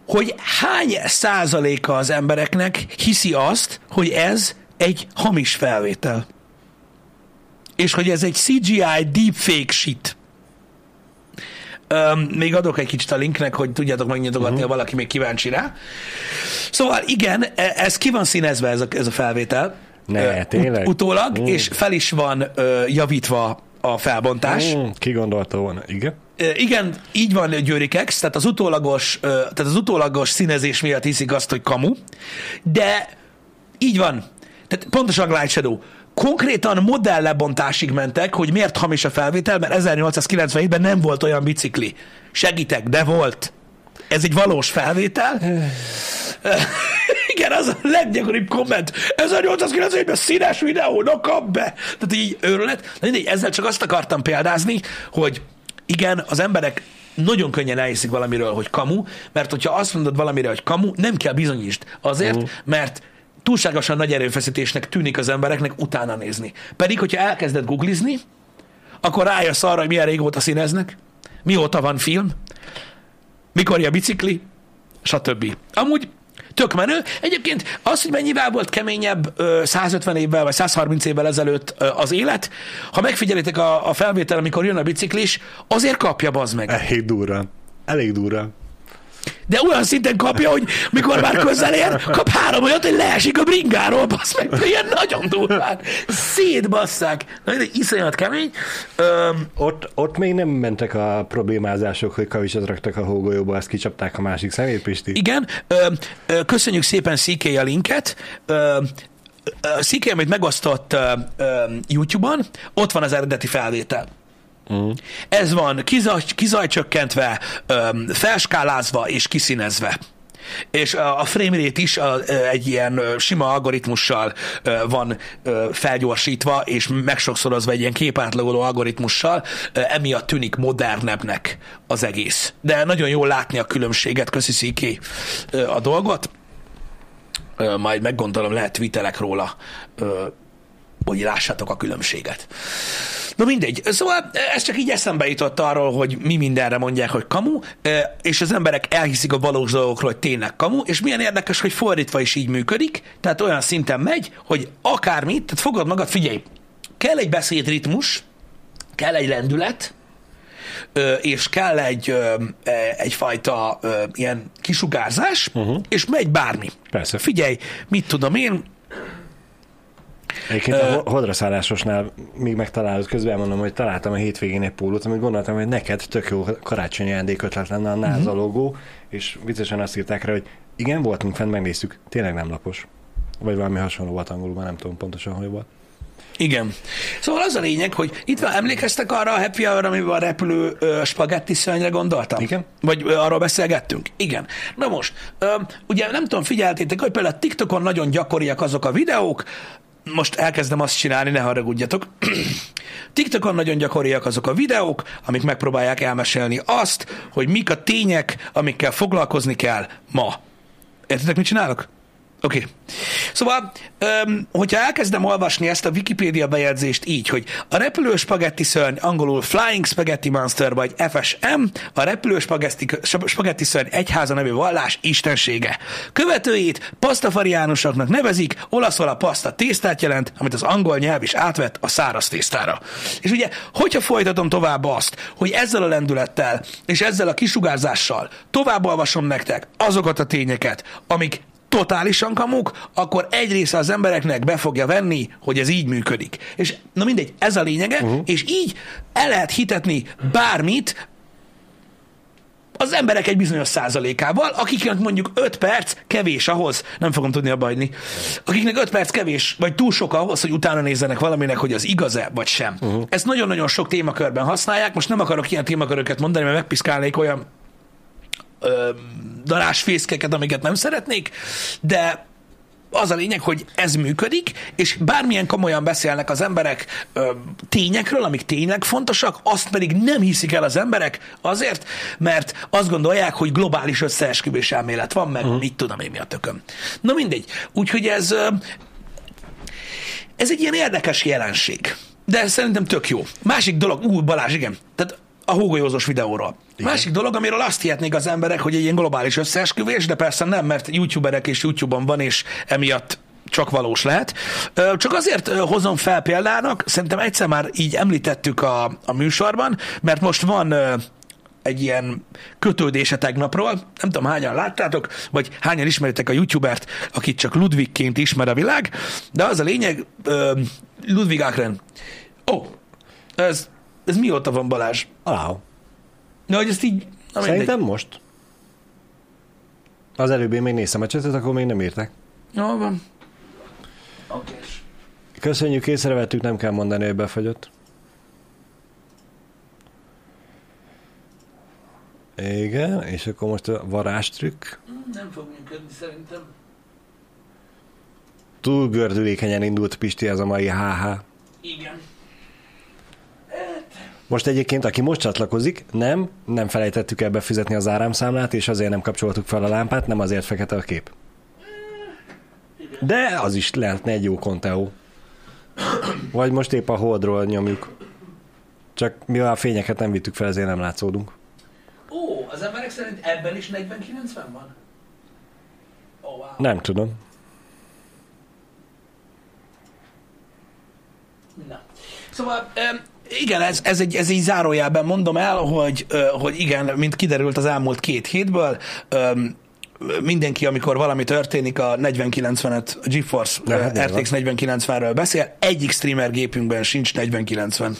hogy hány százaléka az embereknek hiszi azt, hogy ez egy hamis felvétel. És hogy ez egy CGI deepfake shit. Öm, még adok egy kicsit a linknek, hogy tudjátok megnyitogatni, uh-huh. ha valaki még kíváncsi rá. Szóval igen, e- ez ki van színezve ez a, ez a felvétel. Ne, Ö, tényleg? utólag, Mm. és fel is van ö, javítva a felbontás. Mm, ki gondolta volna? Igen. Igen, így van Győrikex, tehát az utólagos, tehát az utólagos színezés miatt hiszik azt, hogy kamu, de így van. Tehát pontosan Glide Shadow. Konkrétan modell lebontásig mentek, hogy miért hamis a felvétel, mert 1897-ben nem volt olyan bicikli. Segítek, de volt. Ez egy valós felvétel. [sighs] Igen, az a leggyakoribb komment. 1897-ben színes videó, no kap be! Tehát így őrület. Na mindegy, ezzel csak azt akartam példázni, hogy igen, az emberek nagyon könnyen elhiszik valamiről, hogy kamu, mert hogyha azt mondod valamire, hogy kamu, nem kell bizonyítsd. Azért, Mhm. mert túlságosan nagy erőfeszítésnek tűnik az embereknek utána nézni. Pedig, hogyha elkezded googlizni, akkor rájössz arra, hogy milyen régóta színeznek, mióta van film, mikor a bicikli, stb. Amúgy tök menő. Egyébként az, hogy mennyivel volt keményebb ö, 150 évvel vagy 130 évvel ezelőtt az élet, ha megfigyelitek a, a felvétel, amikor jön a biciklis, azért kapja bazd meg. Elég durva. Elég durva. De olyan szinten kapja, hogy mikor már közel ér, kap három olyat, hogy leesik a bringáról, basz meg, ilyen nagyon durván. Szétbasszák. Na, iszonyat kemény. Öm, Ott, ott még nem mentek a problémázások, hogy kavicsot raktak a hógolyóba, azt kicsapták a másik szemét, Pisti. Igen, ö, ö, köszönjük szépen CK a linket. Ö, ö, CK, amit megosztott YouTube-on, ott van az eredeti felvétel. Mm. Ez van kizaj, kizajcsökkentve, ö, felskálázva és kiszínezve. És a a frame rate is a, egy ilyen sima algoritmussal van felgyorsítva, és megsokszorozva egy ilyen képátlagoló algoritmussal, emiatt tűnik modernebbnek az egész. De nagyon jól látni a különbséget, köszi Sziki a dolgot. Majd meggondolom, lehet tweetelek róla, hogy lássátok a különbséget. Na mindegy. Szóval ez csak így eszembe jutott arról, hogy mi mindenre mondják, hogy kamu, és az emberek elhiszik a valós dolgokról, hogy tényleg kamu, és milyen érdekes, hogy fordítva is így működik, tehát olyan szinten megy, hogy akármit, tehát fogad magad, figyelj, kell egy beszédritmus, kell egy lendület, és kell egy, e- egyfajta ilyen kisugárzás, uh-huh. és megy bármi. Persze. Figyelj, mit tudom én, Egyébként a ho- hodraszállásosnál még megtalálod, közben mondom, hogy találtam a hétvégén egy pólót, amit gondoltam, hogy neked tök jó karácsonyi ajándékötlet lenne a NASA uh-huh. logó, és viccesen azt írták rá, hogy igen, voltunk fent, megnéztük, tényleg nem lapos. Vagy valami hasonló volt angolul, már nem tudom pontosan, hogy volt. Igen. Szóval az a lényeg, hogy itt van, emlékeztek arra a happy hour, amiben a repülő ö, spagetti szörnyre gondoltam? Igen. Vagy ö, arról beszélgettünk? Igen. Na most, ö, ugye nem tudom, figyeltétek, hogy például a TikTokon nagyon gyakoriak azok a videók, most elkezdem azt csinálni, ne haragudjatok. [clears throat] TikTokon nagyon gyakoriak azok a videók, amik megpróbálják elmesélni azt, hogy mik a tények, amikkel foglalkozni kell ma. Értitek, mit csinálok? Oké. Okay. Szóval, öm, hogyha elkezdem olvasni ezt a Wikipédia bejegyzést így, hogy a repülő spagetti szörny, angolul Flying Spaghetti Monster, vagy FSM, a repülő spagetti, spagetti szörny egyháza nevű vallás istensége. Követőjét pasztafariánusoknak nevezik, olaszul a paszta tésztát jelent, amit az angol nyelv is átvett a száraz tésztára. És ugye, hogyha folytatom tovább azt, hogy ezzel a lendülettel és ezzel a kisugárzással tovább olvasom nektek azokat a tényeket, amik totálisan kamuk, akkor egy része az embereknek be fogja venni, hogy ez így működik. És na mindegy, ez a lényege, uh-huh. és így el lehet hitetni bármit, az emberek egy bizonyos százalékával, akiknek mondjuk 5 perc kevés ahhoz, nem fogom tudni abba hagyni, akiknek 5 perc kevés, vagy túl sok ahhoz, hogy utána nézzenek valaminek, hogy az igaz-e, vagy sem. Uh-huh. Ezt nagyon-nagyon sok témakörben használják, most nem akarok ilyen témaköröket mondani, mert megpiszkálnék olyan ö, darásfészkeket, amiket nem szeretnék, de az a lényeg, hogy ez működik, és bármilyen komolyan beszélnek az emberek ö, tényekről, amik tényleg fontosak, azt pedig nem hiszik el az emberek azért, mert azt gondolják, hogy globális összeesküvés elmélet van, meg uh-huh. mit tudom én mi a tököm. Na mindegy. Úgyhogy ez, ö, ez egy ilyen érdekes jelenség. De szerintem tök jó. Másik dolog, ú, Balázs, igen. Tehát a hógolyózós videóról. Igen. Másik dolog, amiről azt hihetnék az emberek, hogy egy ilyen globális összeesküvés, de persze nem, mert youtuberek és YouTube-on van, és emiatt csak valós lehet. Csak azért hozom fel példának, szerintem egyszer már így említettük a, a műsorban, mert most van egy ilyen kötődése tegnapról, nem tudom hányan láttátok, vagy hányan ismeritek a youtubert, akit csak Ludwigként ismer a világ, de az a lényeg, Ludwig Akren. Ó, oh, ez ez mióta van Balázs? Wow. Na, hogy ezt így... Na, Szerintem mindegy. most. Az előbb én még néztem a csetet, akkor még nem írtak. Jó van. Okay. Köszönjük, észrevettük, nem kell mondani, hogy befagyott. Igen, és akkor most a varázstrükk. Nem fog működni szerintem. Túl gördülékenyen indult Pisti ez a mai HH. Igen. Most egyébként, aki most csatlakozik, nem, nem felejtettük el befizetni az áramszámlát, és azért nem kapcsoltuk fel a lámpát, nem azért fekete a kép. De az is lehetne egy jó konteó. Vagy most épp a holdról nyomjuk. Csak mivel a fényeket nem vittük fel, ezért nem látszódunk. Ó, az emberek szerint ebben is 40-90 van? Oh, wow. Nem tudom. Na. Szóval igen, ez, ez, egy, ez egy zárójelben mondom el, hogy, hogy igen, mint kiderült az elmúlt két hétből, mindenki, amikor valami történik, a 4090-et, a GeForce De, RTX 4090-ről beszél, egyik streamer gépünkben sincs 4090.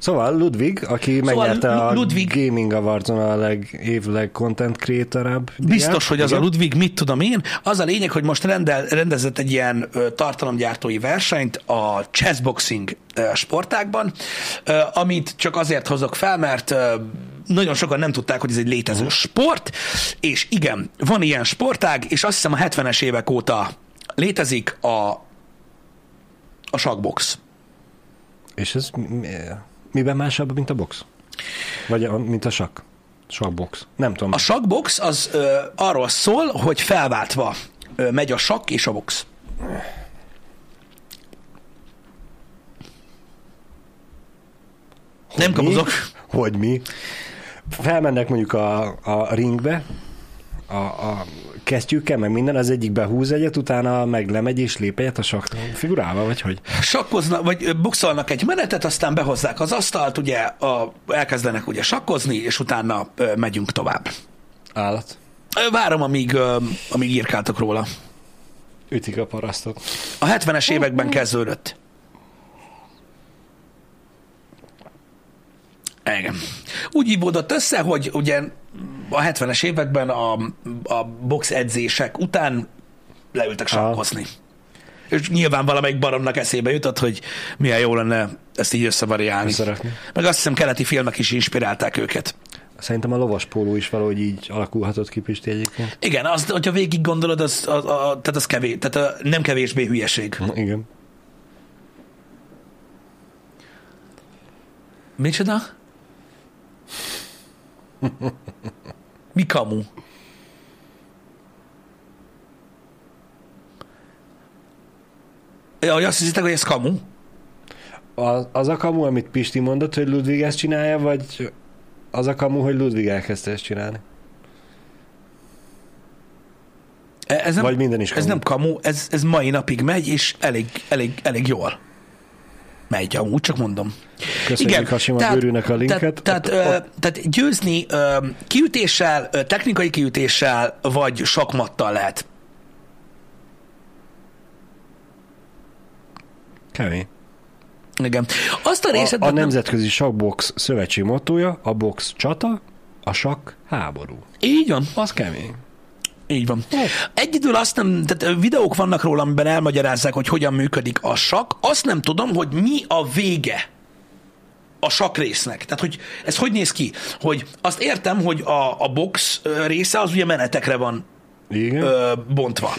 Szóval Ludwig, aki szóval megnyerte a Ludwig, Gaming Awards-on a leg, év content creatorabb. Biztos, hogy az Igen? a Ludwig, mit tudom én. Az a lényeg, hogy most rendel, rendezett egy ilyen ö, tartalomgyártói versenyt a chessboxing ö, sportákban, ö, amit csak azért hozok fel, mert ö, nagyon sokan nem tudták, hogy ez egy létező uh-huh. sport, és igen, van ilyen sportág, és azt hiszem a 70-es évek óta létezik a, a sakbox. És ez Miben másabb, mint a box? Vagy a, mint a sakk? Sakbox. Nem tudom. A sakbox az ö, arról szól, hogy felváltva ö, megy a sakk és a box. Hogy Nem kapozok. Hogy mi? Felmennek mondjuk a, a ringbe, a, a kesztyűkkel, meg minden, az egyik behúz egyet, utána meg lemegy és lép egyet a sakk figurával, vagy hogy? Sakkoznak, vagy boxolnak egy menetet, aztán behozzák az asztalt, ugye a, elkezdenek ugye sakkozni, és utána ö, megyünk tovább. Állat. Várom, amíg, ö, amíg írkáltok róla. Ütik a parasztot. A 70-es években kezdődött. Igen. Úgy ívódott össze, hogy ugye a 70-es években a, a box edzések után leültek sakkozni. És nyilván valamelyik baromnak eszébe jutott, hogy milyen jó lenne ezt így összevariálni. Szeretni. Meg azt hiszem keleti filmek is inspirálták őket. Szerintem a lovas póló is valahogy így alakulhatott ki Pisti egyébként. Igen, az, hogyha végig gondolod, az, az, az, tehát az kevés, tehát a, nem kevésbé hülyeség. Igen. Micsoda? [laughs] Mi kamu? Ja, hogy azt hiszitek, hogy ez kamu? Az, az a kamu, amit Pisti mondott, hogy Ludwig ezt csinálja, vagy az a kamu, hogy Ludwig elkezdte ezt csinálni? E- Ez nem, Vagy minden is ez kamu. nem kamu, ez, ez mai napig megy, és elég, elég, elég jól megy, amúgy csak mondom. Köszönjük Hasima Bőrűnek a linket. Tehát, tehát, ö, tehát győzni ö, kiütéssel, ö, technikai kiütéssel, vagy sakmattal lehet. Kemény. Igen. Azt a részet... A, a Nemzetközi Sakbox szövetség mottoja a box csata, a sakk háború. Így van. Az kemény. Így van. Egy idő azt nem, tehát videók vannak róla, amiben elmagyarázzák, hogy hogyan működik a sak. Azt nem tudom, hogy mi a vége a sak résznek. Tehát, hogy ez hogy néz ki? Hogy azt értem, hogy a, a box része az ugye menetekre van Igen? ö, bontva.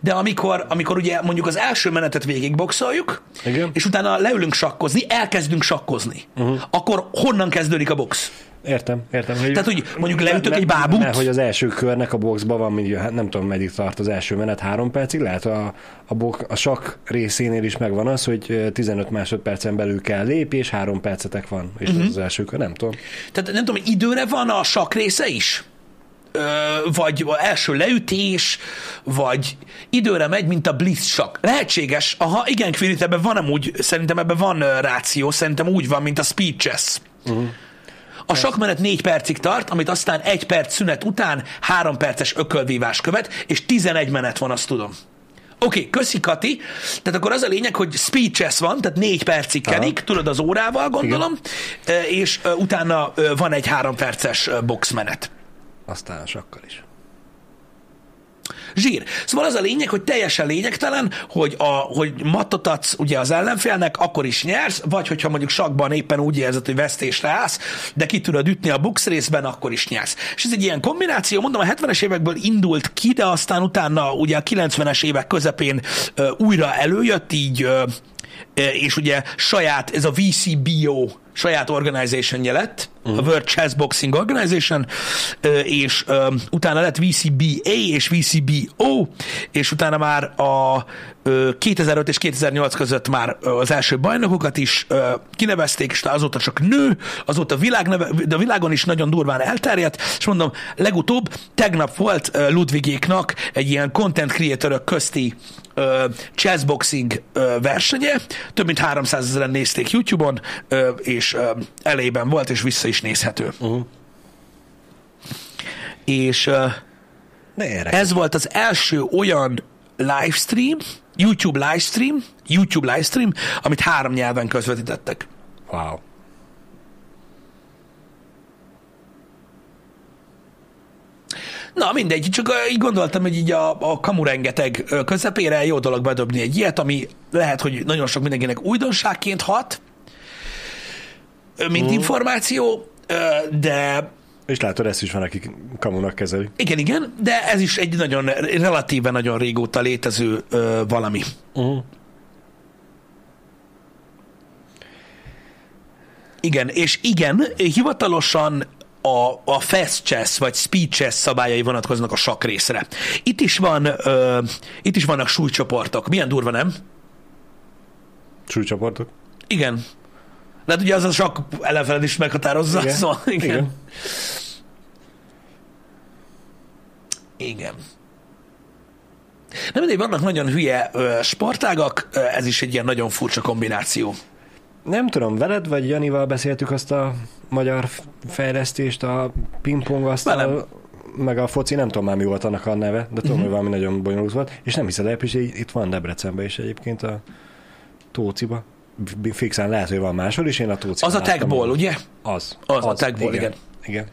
De amikor, amikor ugye mondjuk az első menetet végigboxoljuk, Igen. és utána leülünk sakkozni, elkezdünk sakkozni, uh-huh. akkor honnan kezdődik a box? Értem, értem. Hogy Tehát, hogy mondjuk leütök egy bábút? Mert hogy az első körnek a boxban van, mondjuk, hát nem tudom, meddig tart az első menet, három percig, lehet a, a, box, a sak részénél is megvan az, hogy ö, 15 másodpercen belül kell lépni, és három percetek van, és Mhm. uh-huh. az, az első kör, nem tudom. Tehát nem tudom, időre van a sak része is? Vagy első leütés, vagy időre megy, mint a blitz sak. Lehetséges. Aha, igen, Quirit, ebben van amúgy, szerintem ebben van ráció, szerintem úgy van, mint a speed chess. Uh-huh. A sakmenet négy percig tart, amit aztán egy perc szünet után három perces ökölvívás követ, és 11 menet van, azt tudom. Oké, okay, köszi Kati. Tehát akkor az a lényeg, hogy speed chess van, tehát négy percig kenik, tudod az órával gondolom, ö, és utána van egy három perces boxmenet. Aztán a sakkal is. Zsír. Szóval az a lényeg, hogy teljesen lényegtelen, hogy, a, hogy mattot adsz ugye az ellenfélnek, akkor is nyersz, vagy hogyha mondjuk sakban éppen úgy érzed, hogy vesztésre állsz, de ki tudod ütni a box részben, akkor is nyersz. És ez egy ilyen kombináció, mondom, a 70-es évekből indult ki, de aztán utána ugye a 90-es évek közepén ö, újra előjött, így ö, és ugye saját, ez a VCBO saját organization lett, uh-huh. a World Chess Boxing Organization, és utána lett VCBA és VCBO, és utána már a ö, 2005 és 2008 között már az első bajnokokat is kinevezték, és azóta csak nő, azóta világ neve, de a világon is nagyon durván elterjedt, és mondom, legutóbb tegnap volt Ludvigéknak egy ilyen content creatorok közti chessboxing versenye, több mint 300 ezeren nézték YouTube-on, és elében volt, és vissza is nézhető. Uh-huh. És ez volt az első olyan livestream, YouTube livestream, YouTube livestream, amit három nyelven közvetítettek. Wow. Na mindegy, csak így gondoltam, hogy így a, a kamu rengeteg ö, közepére jó dolog bedobni egy ilyet, ami lehet, hogy nagyon sok mindenkinek újdonságként hat, mint információ, ö, de És látod, ezt is van, akik kamunak kezeli. igen, igen, de ez is egy nagyon, relatíve nagyon régóta létező ö, valami. Uh-huh. Igen, és igen, hivatalosan a, a fast chess vagy speed chess szabályai vonatkoznak a sakk részre. Itt is van, ö, itt is vannak súlycsoportok. Milyen durva, nem? Súlycsoportok. Igen. Lehet, ugye az a sakk ellenfeled is meghatározza. Igen. Szóval, igen. igen. Igen. Nem mindegy, vannak nagyon hülye ö, sportágak, ö, ez is egy ilyen nagyon furcsa kombináció. Nem tudom, veled vagy Janival beszéltük azt a magyar fejlesztést, a pingpong asztal, meg a foci, nem tudom már mi volt annak a neve, de tudom, uh-huh. hogy valami nagyon bonyolult volt, és nem hiszed el, Pisi, itt van Debrecenben is egyébként a Tóciba. Fixen lehet, hogy van máshol is, én a Tóciba Az a tagból, ugye? Az. Az a tagból, igen. igen.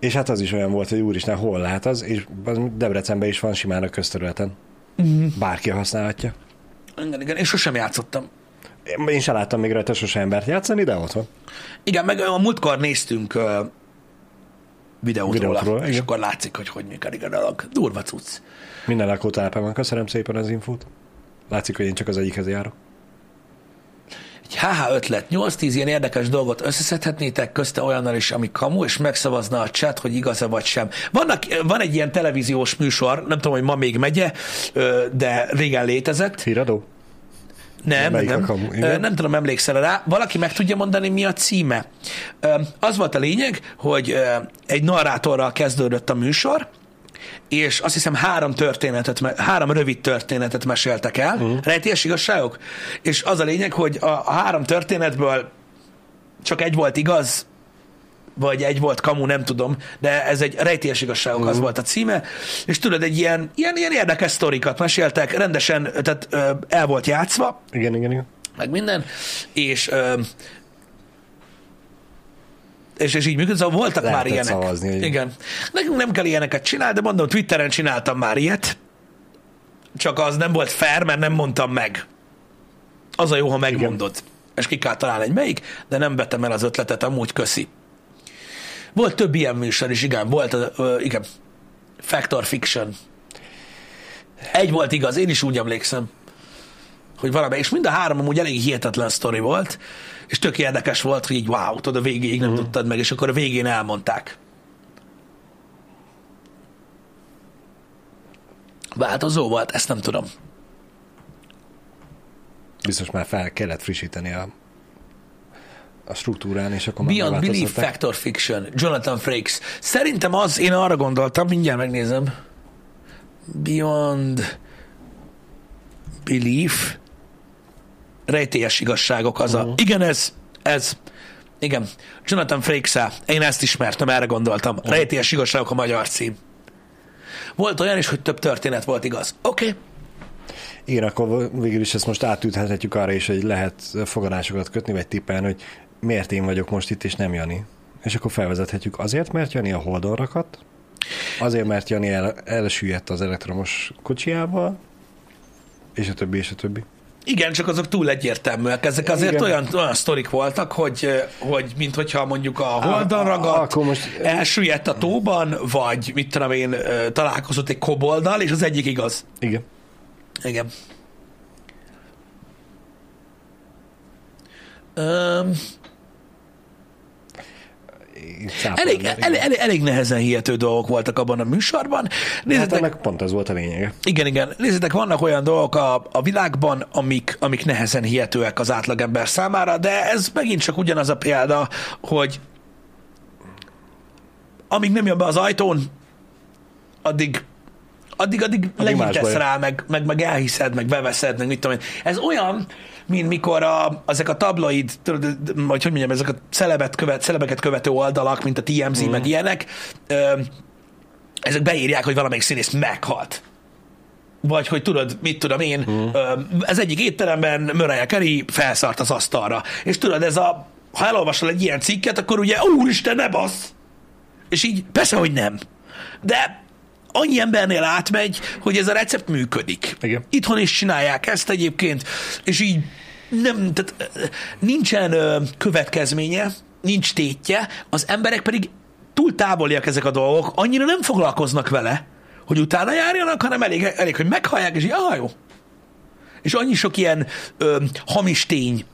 És hát az is olyan volt, hogy úristen, hol lát az, és az Debrecenben is van simán a közterületen. Mm. Bárki használhatja. Igen, igen, és sosem játszottam. Én, én sem láttam még rajta sose embert játszani, de ott van. Igen, meg a múltkor néztünk uh, videót, Videót róla, róla, és igen. akkor látszik, hogy hogy működik a dolog. Durva cucc. Minden lakótelepen van. Köszönöm szépen az infót. Látszik, hogy én csak az egyikhez járok. Egy HH ötlet, 8-10 ilyen érdekes dolgot összeszedhetnétek, közte olyannal is, ami kamu, és megszavazna a chat, hogy igaz-e vagy sem. Vannak, van egy ilyen televíziós műsor, nem tudom, hogy ma még megye, de régen létezett. Híradó? Nem, Melyik nem, kamu? Nem tudom, emlékszel rá. Valaki meg tudja mondani, mi a címe. Az volt a lényeg, hogy egy narrátorral kezdődött a műsor, és azt hiszem három történetet, három rövid történetet meséltek el, uh-huh. rejtélyes igazságok, és az a lényeg, hogy a, a három történetből csak egy volt igaz, vagy egy volt kamu, nem tudom, de ez egy rejtélyes igazságok, uh-huh. az volt a címe, és tudod, egy ilyen, ilyen, ilyen érdekes sztorikat meséltek, rendesen, tehát ö, el volt játszva, Igen, igen, igen. meg minden, és ö, és, és így működik, szóval voltak már Lehetett ilyenek. szavazni, igen. Igen. Nekünk nem kell ilyeneket csinálni, de mondom, Twitteren csináltam már ilyet, csak az nem volt fair, mert nem mondtam meg. Az a jó, ha megmondod. Igen. És ki kell találni egy melyik, de nem vettem el az ötletet, amúgy köszi. Volt több ilyen műsor is, igen, volt, ö, igen, Factor Fiction. Egy volt igaz, én is úgy emlékszem, hogy valami, és mind a három amúgy elég hihetetlen sztori volt, és tök érdekes volt, hogy így wow, tudod, a végéig nem uh-huh. tudtad meg, és akkor a végén elmondták. Változó volt, ezt nem tudom. Biztos már fel kellett frissíteni a, a struktúrán, és akkor Beyond Belief. Factor Fiction, Jonathan Frakes. Szerintem az, én arra gondoltam, mindjárt megnézem. Beyond Belief rejtélyes igazságok az a... Mhm. Igen, ez, ez. Igen. Jonathan frakes Én ezt ismertem, erre gondoltam. Rejtélyes igazságok a magyar cím. Volt olyan is, hogy több történet volt igaz. Oké. Okay. Igen, akkor végül is ezt most átüthetjük arra is, hogy lehet fogadásokat kötni, vagy tippelni, hogy miért én vagyok most itt, és nem Jani. És akkor felvezethetjük azért, mert Jani a holdon rakat, azért, mert Jani el, elsüllyedt az elektromos kocsiával, és a többi, és a többi. Igen, csak azok túl egyértelműek. Ezek azért Igen. olyan, olyan sztorik voltak, hogy, hogy mint hogyha mondjuk a holdon ragadt, akkor most- elsüllyedt a tóban, vagy mit tudom én, találkozott egy kobolddal, és az egyik igaz. Igen. Igen. Um, elég, elég, elég, elég nehezen hihető dolgok voltak abban a műsorban. Hát Nézzétek, ennek pont ez volt a lényege. igen, igen. Nézzétek, vannak olyan dolgok a, a világban, amik, amik nehezen hihetőek az átlagember számára, de ez megint csak ugyanaz a példa, hogy amíg nem jön be az ajtón, addig addig, addig, legyintesz rá, meg, meg, meg elhiszed, meg beveszed, meg mit tudom én. Ez olyan, mint mikor a, ezek a tabloid, vagy hogy mondjam, ezek a celebet követ, celebeket követő oldalak, mint a TMZ, mm. meg ilyenek, ö, ezek beírják, hogy valamelyik színész meghalt. Vagy hogy tudod, mit tudom én, mm. ez egyik étteremben Mariah Carey felszart az asztalra. És tudod, ez a, ha elolvasol egy ilyen cikket, akkor ugye, úristen, ne bassz! És így, persze, hogy nem. De annyi embernél átmegy, hogy ez a recept működik. Igen. Itthon is csinálják ezt egyébként, és így nem, tehát ö, nincsen következménye, nincs tétje, az emberek pedig túl távoliak ezek a dolgok, annyira nem foglalkoznak vele, hogy utána járjanak, hanem elég, elég hogy meghallják, és így, ah, jó. És annyi sok ilyen ö, hamis tény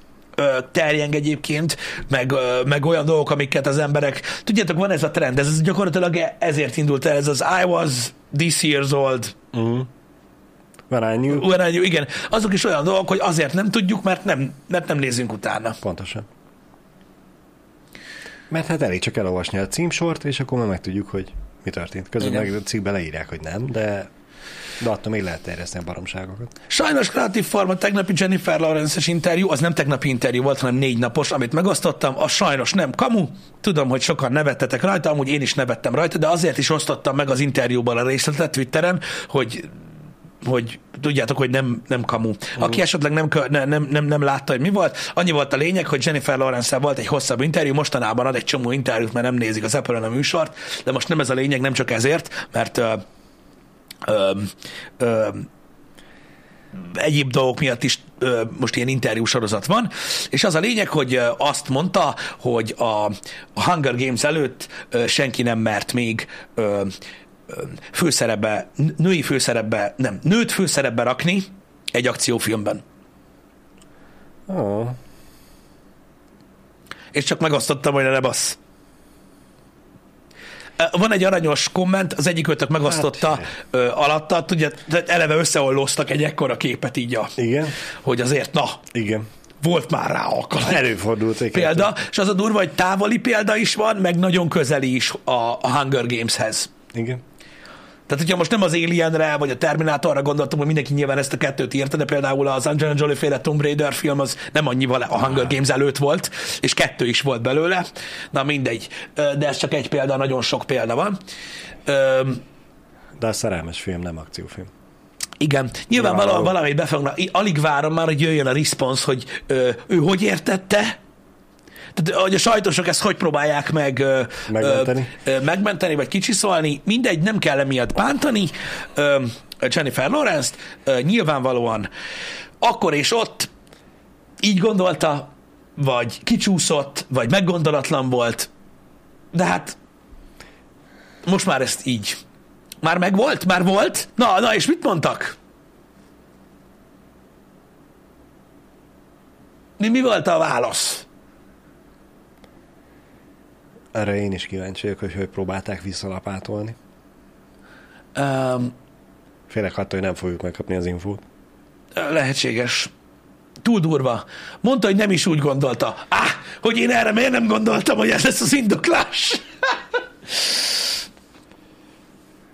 terjeng egyébként, meg, meg olyan dolgok, amiket az emberek... Tudjátok, van ez a trend, ez, gyakorlatilag e- ezért indult el, ez az I was this years old, When I knew. when I knew, igen, azok is olyan dolgok, hogy azért nem tudjuk, mert nem, mert nem nézünk utána. Pontosan. Mert hát elég csak elolvasni a címsort, és akkor már megtudjuk, hogy mi történt. Közben Igen. meg a cikkbe leírják, hogy nem, de, de attól még lehet terjeszteni a baromságokat. Sajnos kreatív forma tegnapi Jennifer Lawrence-es interjú, az nem tegnapi interjú volt, hanem négy napos, amit megosztottam, az sajnos nem kamu. Tudom, hogy sokan nevettetek rajta, amúgy én is nevettem rajta, de azért is osztottam meg az interjúban a részletet Twitteren, hogy hogy tudjátok, hogy nem, nem kamu. Aki esetleg nem, nem, nem, nem látta, hogy mi volt, annyi volt a lényeg, hogy Jennifer lawrence volt egy hosszabb interjú, mostanában ad egy csomó interjút, mert nem nézik az apple a műsort, de most nem ez a lényeg, nem csak ezért, mert ö, ö, ö, egyéb dolgok miatt is ö, most ilyen interjú sorozat van, és az a lényeg, hogy ö, azt mondta, hogy a, a Hunger Games előtt ö, senki nem mert még ö, ö, főszerepbe, női főszerepbe, nem, nőt főszerepbe rakni egy akciófilmben. Oh. És csak megosztottam, hogy ne bassz. Van egy aranyos komment, az egyik őtök megosztotta Hát. ö, alatta, tudja, eleve összeollóztak egy ekkora képet így, a, Igen, hogy azért, na, igen. volt már rá alkalom. Előfordult egy Példa, és az a durva, hogy távoli példa is van, meg nagyon közeli is a, a Hunger Gameshez. Igen. Tehát, hogyha most nem az Alienre, vagy a Terminátorra gondoltam, hogy mindenki nyilván ezt a kettőt érte, de például az Angelina Jolie féle Tomb Raider film az nem annyival a Hunger Games előtt volt, és kettő is volt belőle. Na mindegy, de ez csak egy példa, nagyon sok példa van. De a szerelmes film, nem akciófilm. igen, nyilván vala, Nyilvánvaló. valamit befognak. Alig várom már, hogy jöjjön a response, hogy ö, ő hogy értette, tehát, hogy a sajtósok ezt hogy próbálják meg Megmenteni. Ö, ö, megmenteni, vagy kicsiszolni, mindegy, nem kell emiatt bántani ö, Jennifer Lawrence-t, ö, nyilvánvalóan akkor és ott így gondolta, vagy kicsúszott, vagy meggondolatlan volt, de hát most már ezt így. Már megvolt? Már volt? Na, na, és mit mondtak? Mi, mi volt a válasz? Erre én is kíváncsi vagyok, hogy hogy próbálták visszalapátolni. Um, Félek attól, hogy nem fogjuk megkapni az infót. lehetséges. Túl durva. Mondta, hogy nem is úgy gondolta. Á, hogy én erre miért nem gondoltam, hogy ez lesz az indoklás? [laughs]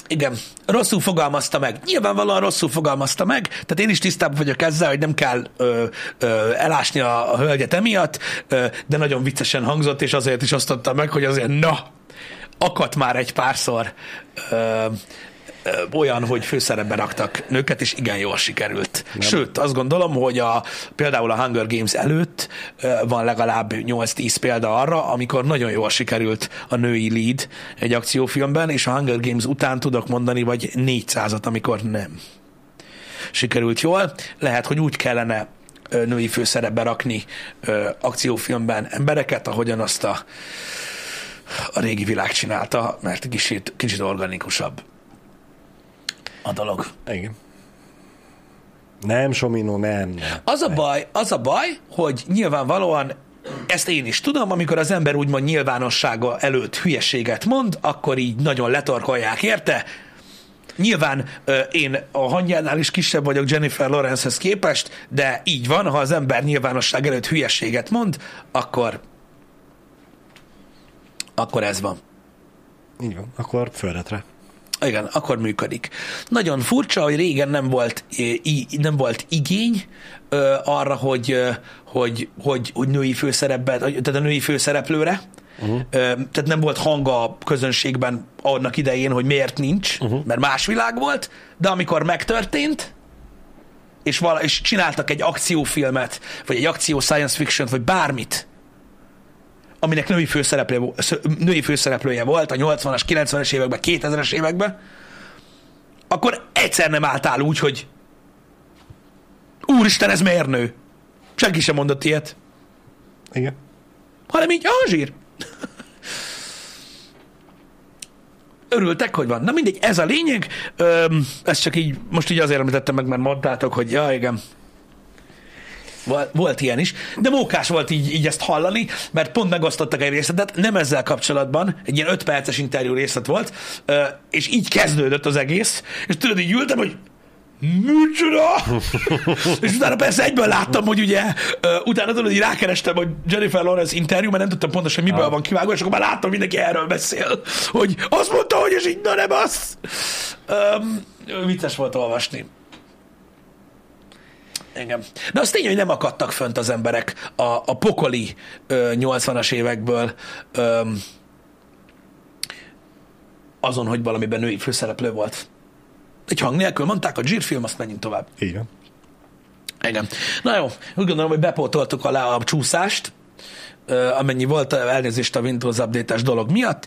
Igen, rosszul fogalmazta meg. Nyilvánvalóan rosszul fogalmazta meg, tehát én is tisztában vagyok ezzel, hogy nem kell ö, ö, elásni a, a hölgyet emiatt, ö, de nagyon viccesen hangzott, és azért is osztotta meg, hogy azért na, akadt már egy párszor ö, olyan, hogy főszerepbe raktak nőket, és igen jól sikerült. Nem. Sőt, azt gondolom, hogy a, például a Hunger Games előtt van legalább 8-10 példa arra, amikor nagyon jól sikerült a női lead egy akciófilmben, és a Hunger Games után tudok mondani, vagy 400-at, amikor nem sikerült jól. Lehet, hogy úgy kellene női főszerepbe rakni ö, akciófilmben embereket, ahogyan azt a, a régi világ csinálta, mert kicsit, kicsit organikusabb a dolog. Igen. Nem, Somino, nem, nem. Az a baj, az a baj, hogy nyilvánvalóan ezt én is tudom, amikor az ember úgymond nyilvánossága előtt hülyeséget mond, akkor így nagyon letorkolják érte. Nyilván én a hangjánál is kisebb vagyok Jennifer Lawrencehez képest, de így van, ha az ember nyilvánosság előtt hülyeséget mond, akkor akkor ez van. Így van. Akkor földretre. Igen, akkor működik. Nagyon furcsa, hogy régen nem volt, i- nem volt igény arra, hogy, hogy, hogy, hogy női főszerepben, tehát a női főszereplőre. Uh-huh. Tehát nem volt hang a közönségben annak idején, hogy miért nincs, uh-huh. mert más világ volt, de amikor megtörtént, és, vala, és csináltak egy akciófilmet, vagy egy akció science fiction vagy bármit, aminek női főszereplője, női főszereplője volt a 80-as, 90-es években, 2000-es években, akkor egyszer nem álltál úgy, hogy úristen, ez miért nő? Senki sem mondott ilyet, Igen. hanem így, ah, zsír. Örültek, hogy van. Na mindegy, ez a lényeg. Öm, ezt csak így, most így azért említettem meg, mert mondtátok, hogy ja, igen, Volt ilyen is, de mókás volt így, így ezt hallani, mert pont megosztottak egy részletet, nem ezzel kapcsolatban, egy ilyen 5 perces interjú részlet volt, és így kezdődött az egész, és tudod, így ültem, hogy micsoda? [laughs] és utána persze egyből láttam, hogy ugye, utána tudod, hogy rákerestem, hogy Jennifer Lawrence interjú, mert nem tudtam pontosan, hogy miből Ah. van kivágva, és akkor már láttam, mindenki erről beszél, hogy azt mondta, hogy ez így, na nem az. Um, vicces volt olvasni. Igen. De az tény, hogy nem akadtak fönt az emberek a, a pokoli ö, 80-as évekből ö, azon, hogy valamiben női főszereplő volt. Egy hang nélkül mondták, a zsírfilm, azt menjünk tovább. Van. Igen. Na jó, úgy gondolom, hogy bepótoltuk alá a csúszást, amennyi volt elnézést a Windows update dolog miatt.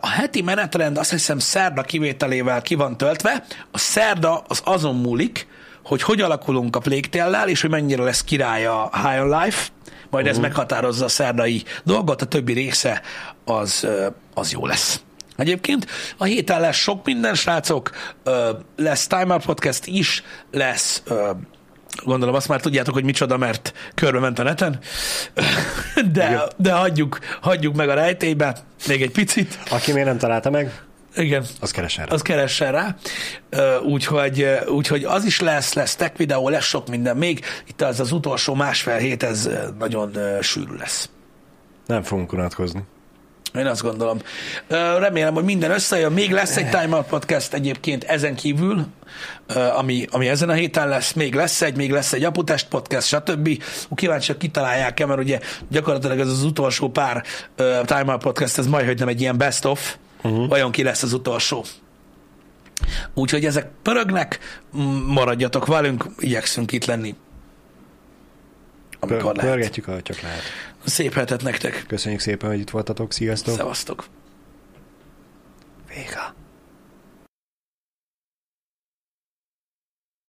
A heti menetrend azt hiszem szerda kivételével ki van töltve. A szerda az azon múlik, hogy hogy alakulunk a Plague és hogy mennyire lesz király a High on Life, majd uh-huh. ez meghatározza a szerdai dolgot, a többi része az, az jó lesz. Egyébként a héten lesz sok minden, srácok, lesz Time Out Podcast is, lesz gondolom azt már tudjátok, hogy micsoda, mert körbe ment a neten, [laughs] de, de hagyjuk, hagyjuk meg a rejtélybe még egy picit. Aki még nem találta meg, Igen, az keressen rá. az keressen rá. Úgyhogy, úgyhogy az is lesz, lesz tech videó, lesz sok minden még. Itt az az utolsó másfél hét, ez nagyon sűrű lesz. Nem fogunk unatkozni. Én azt gondolom. Remélem, hogy minden összejön. Még lesz egy Time Out Podcast egyébként ezen kívül, ami, ami ezen a héten lesz. Még lesz egy, még lesz egy Aputest Podcast, stb. Kíváncsiak kitalálják-e, mert ugye gyakorlatilag ez az utolsó pár Time Out Podcast, ez majd, hogy nem egy ilyen best of uh-huh. vajon ki lesz az utolsó. Úgyhogy ezek pörögnek, maradjatok velünk, igyekszünk itt lenni. Amikor Pör- lehet. Pörgetjük, ahogy csak lehet. Szép hetet nektek. Köszönjük szépen, hogy itt voltatok. Sziasztok. Szevasztok. Vége.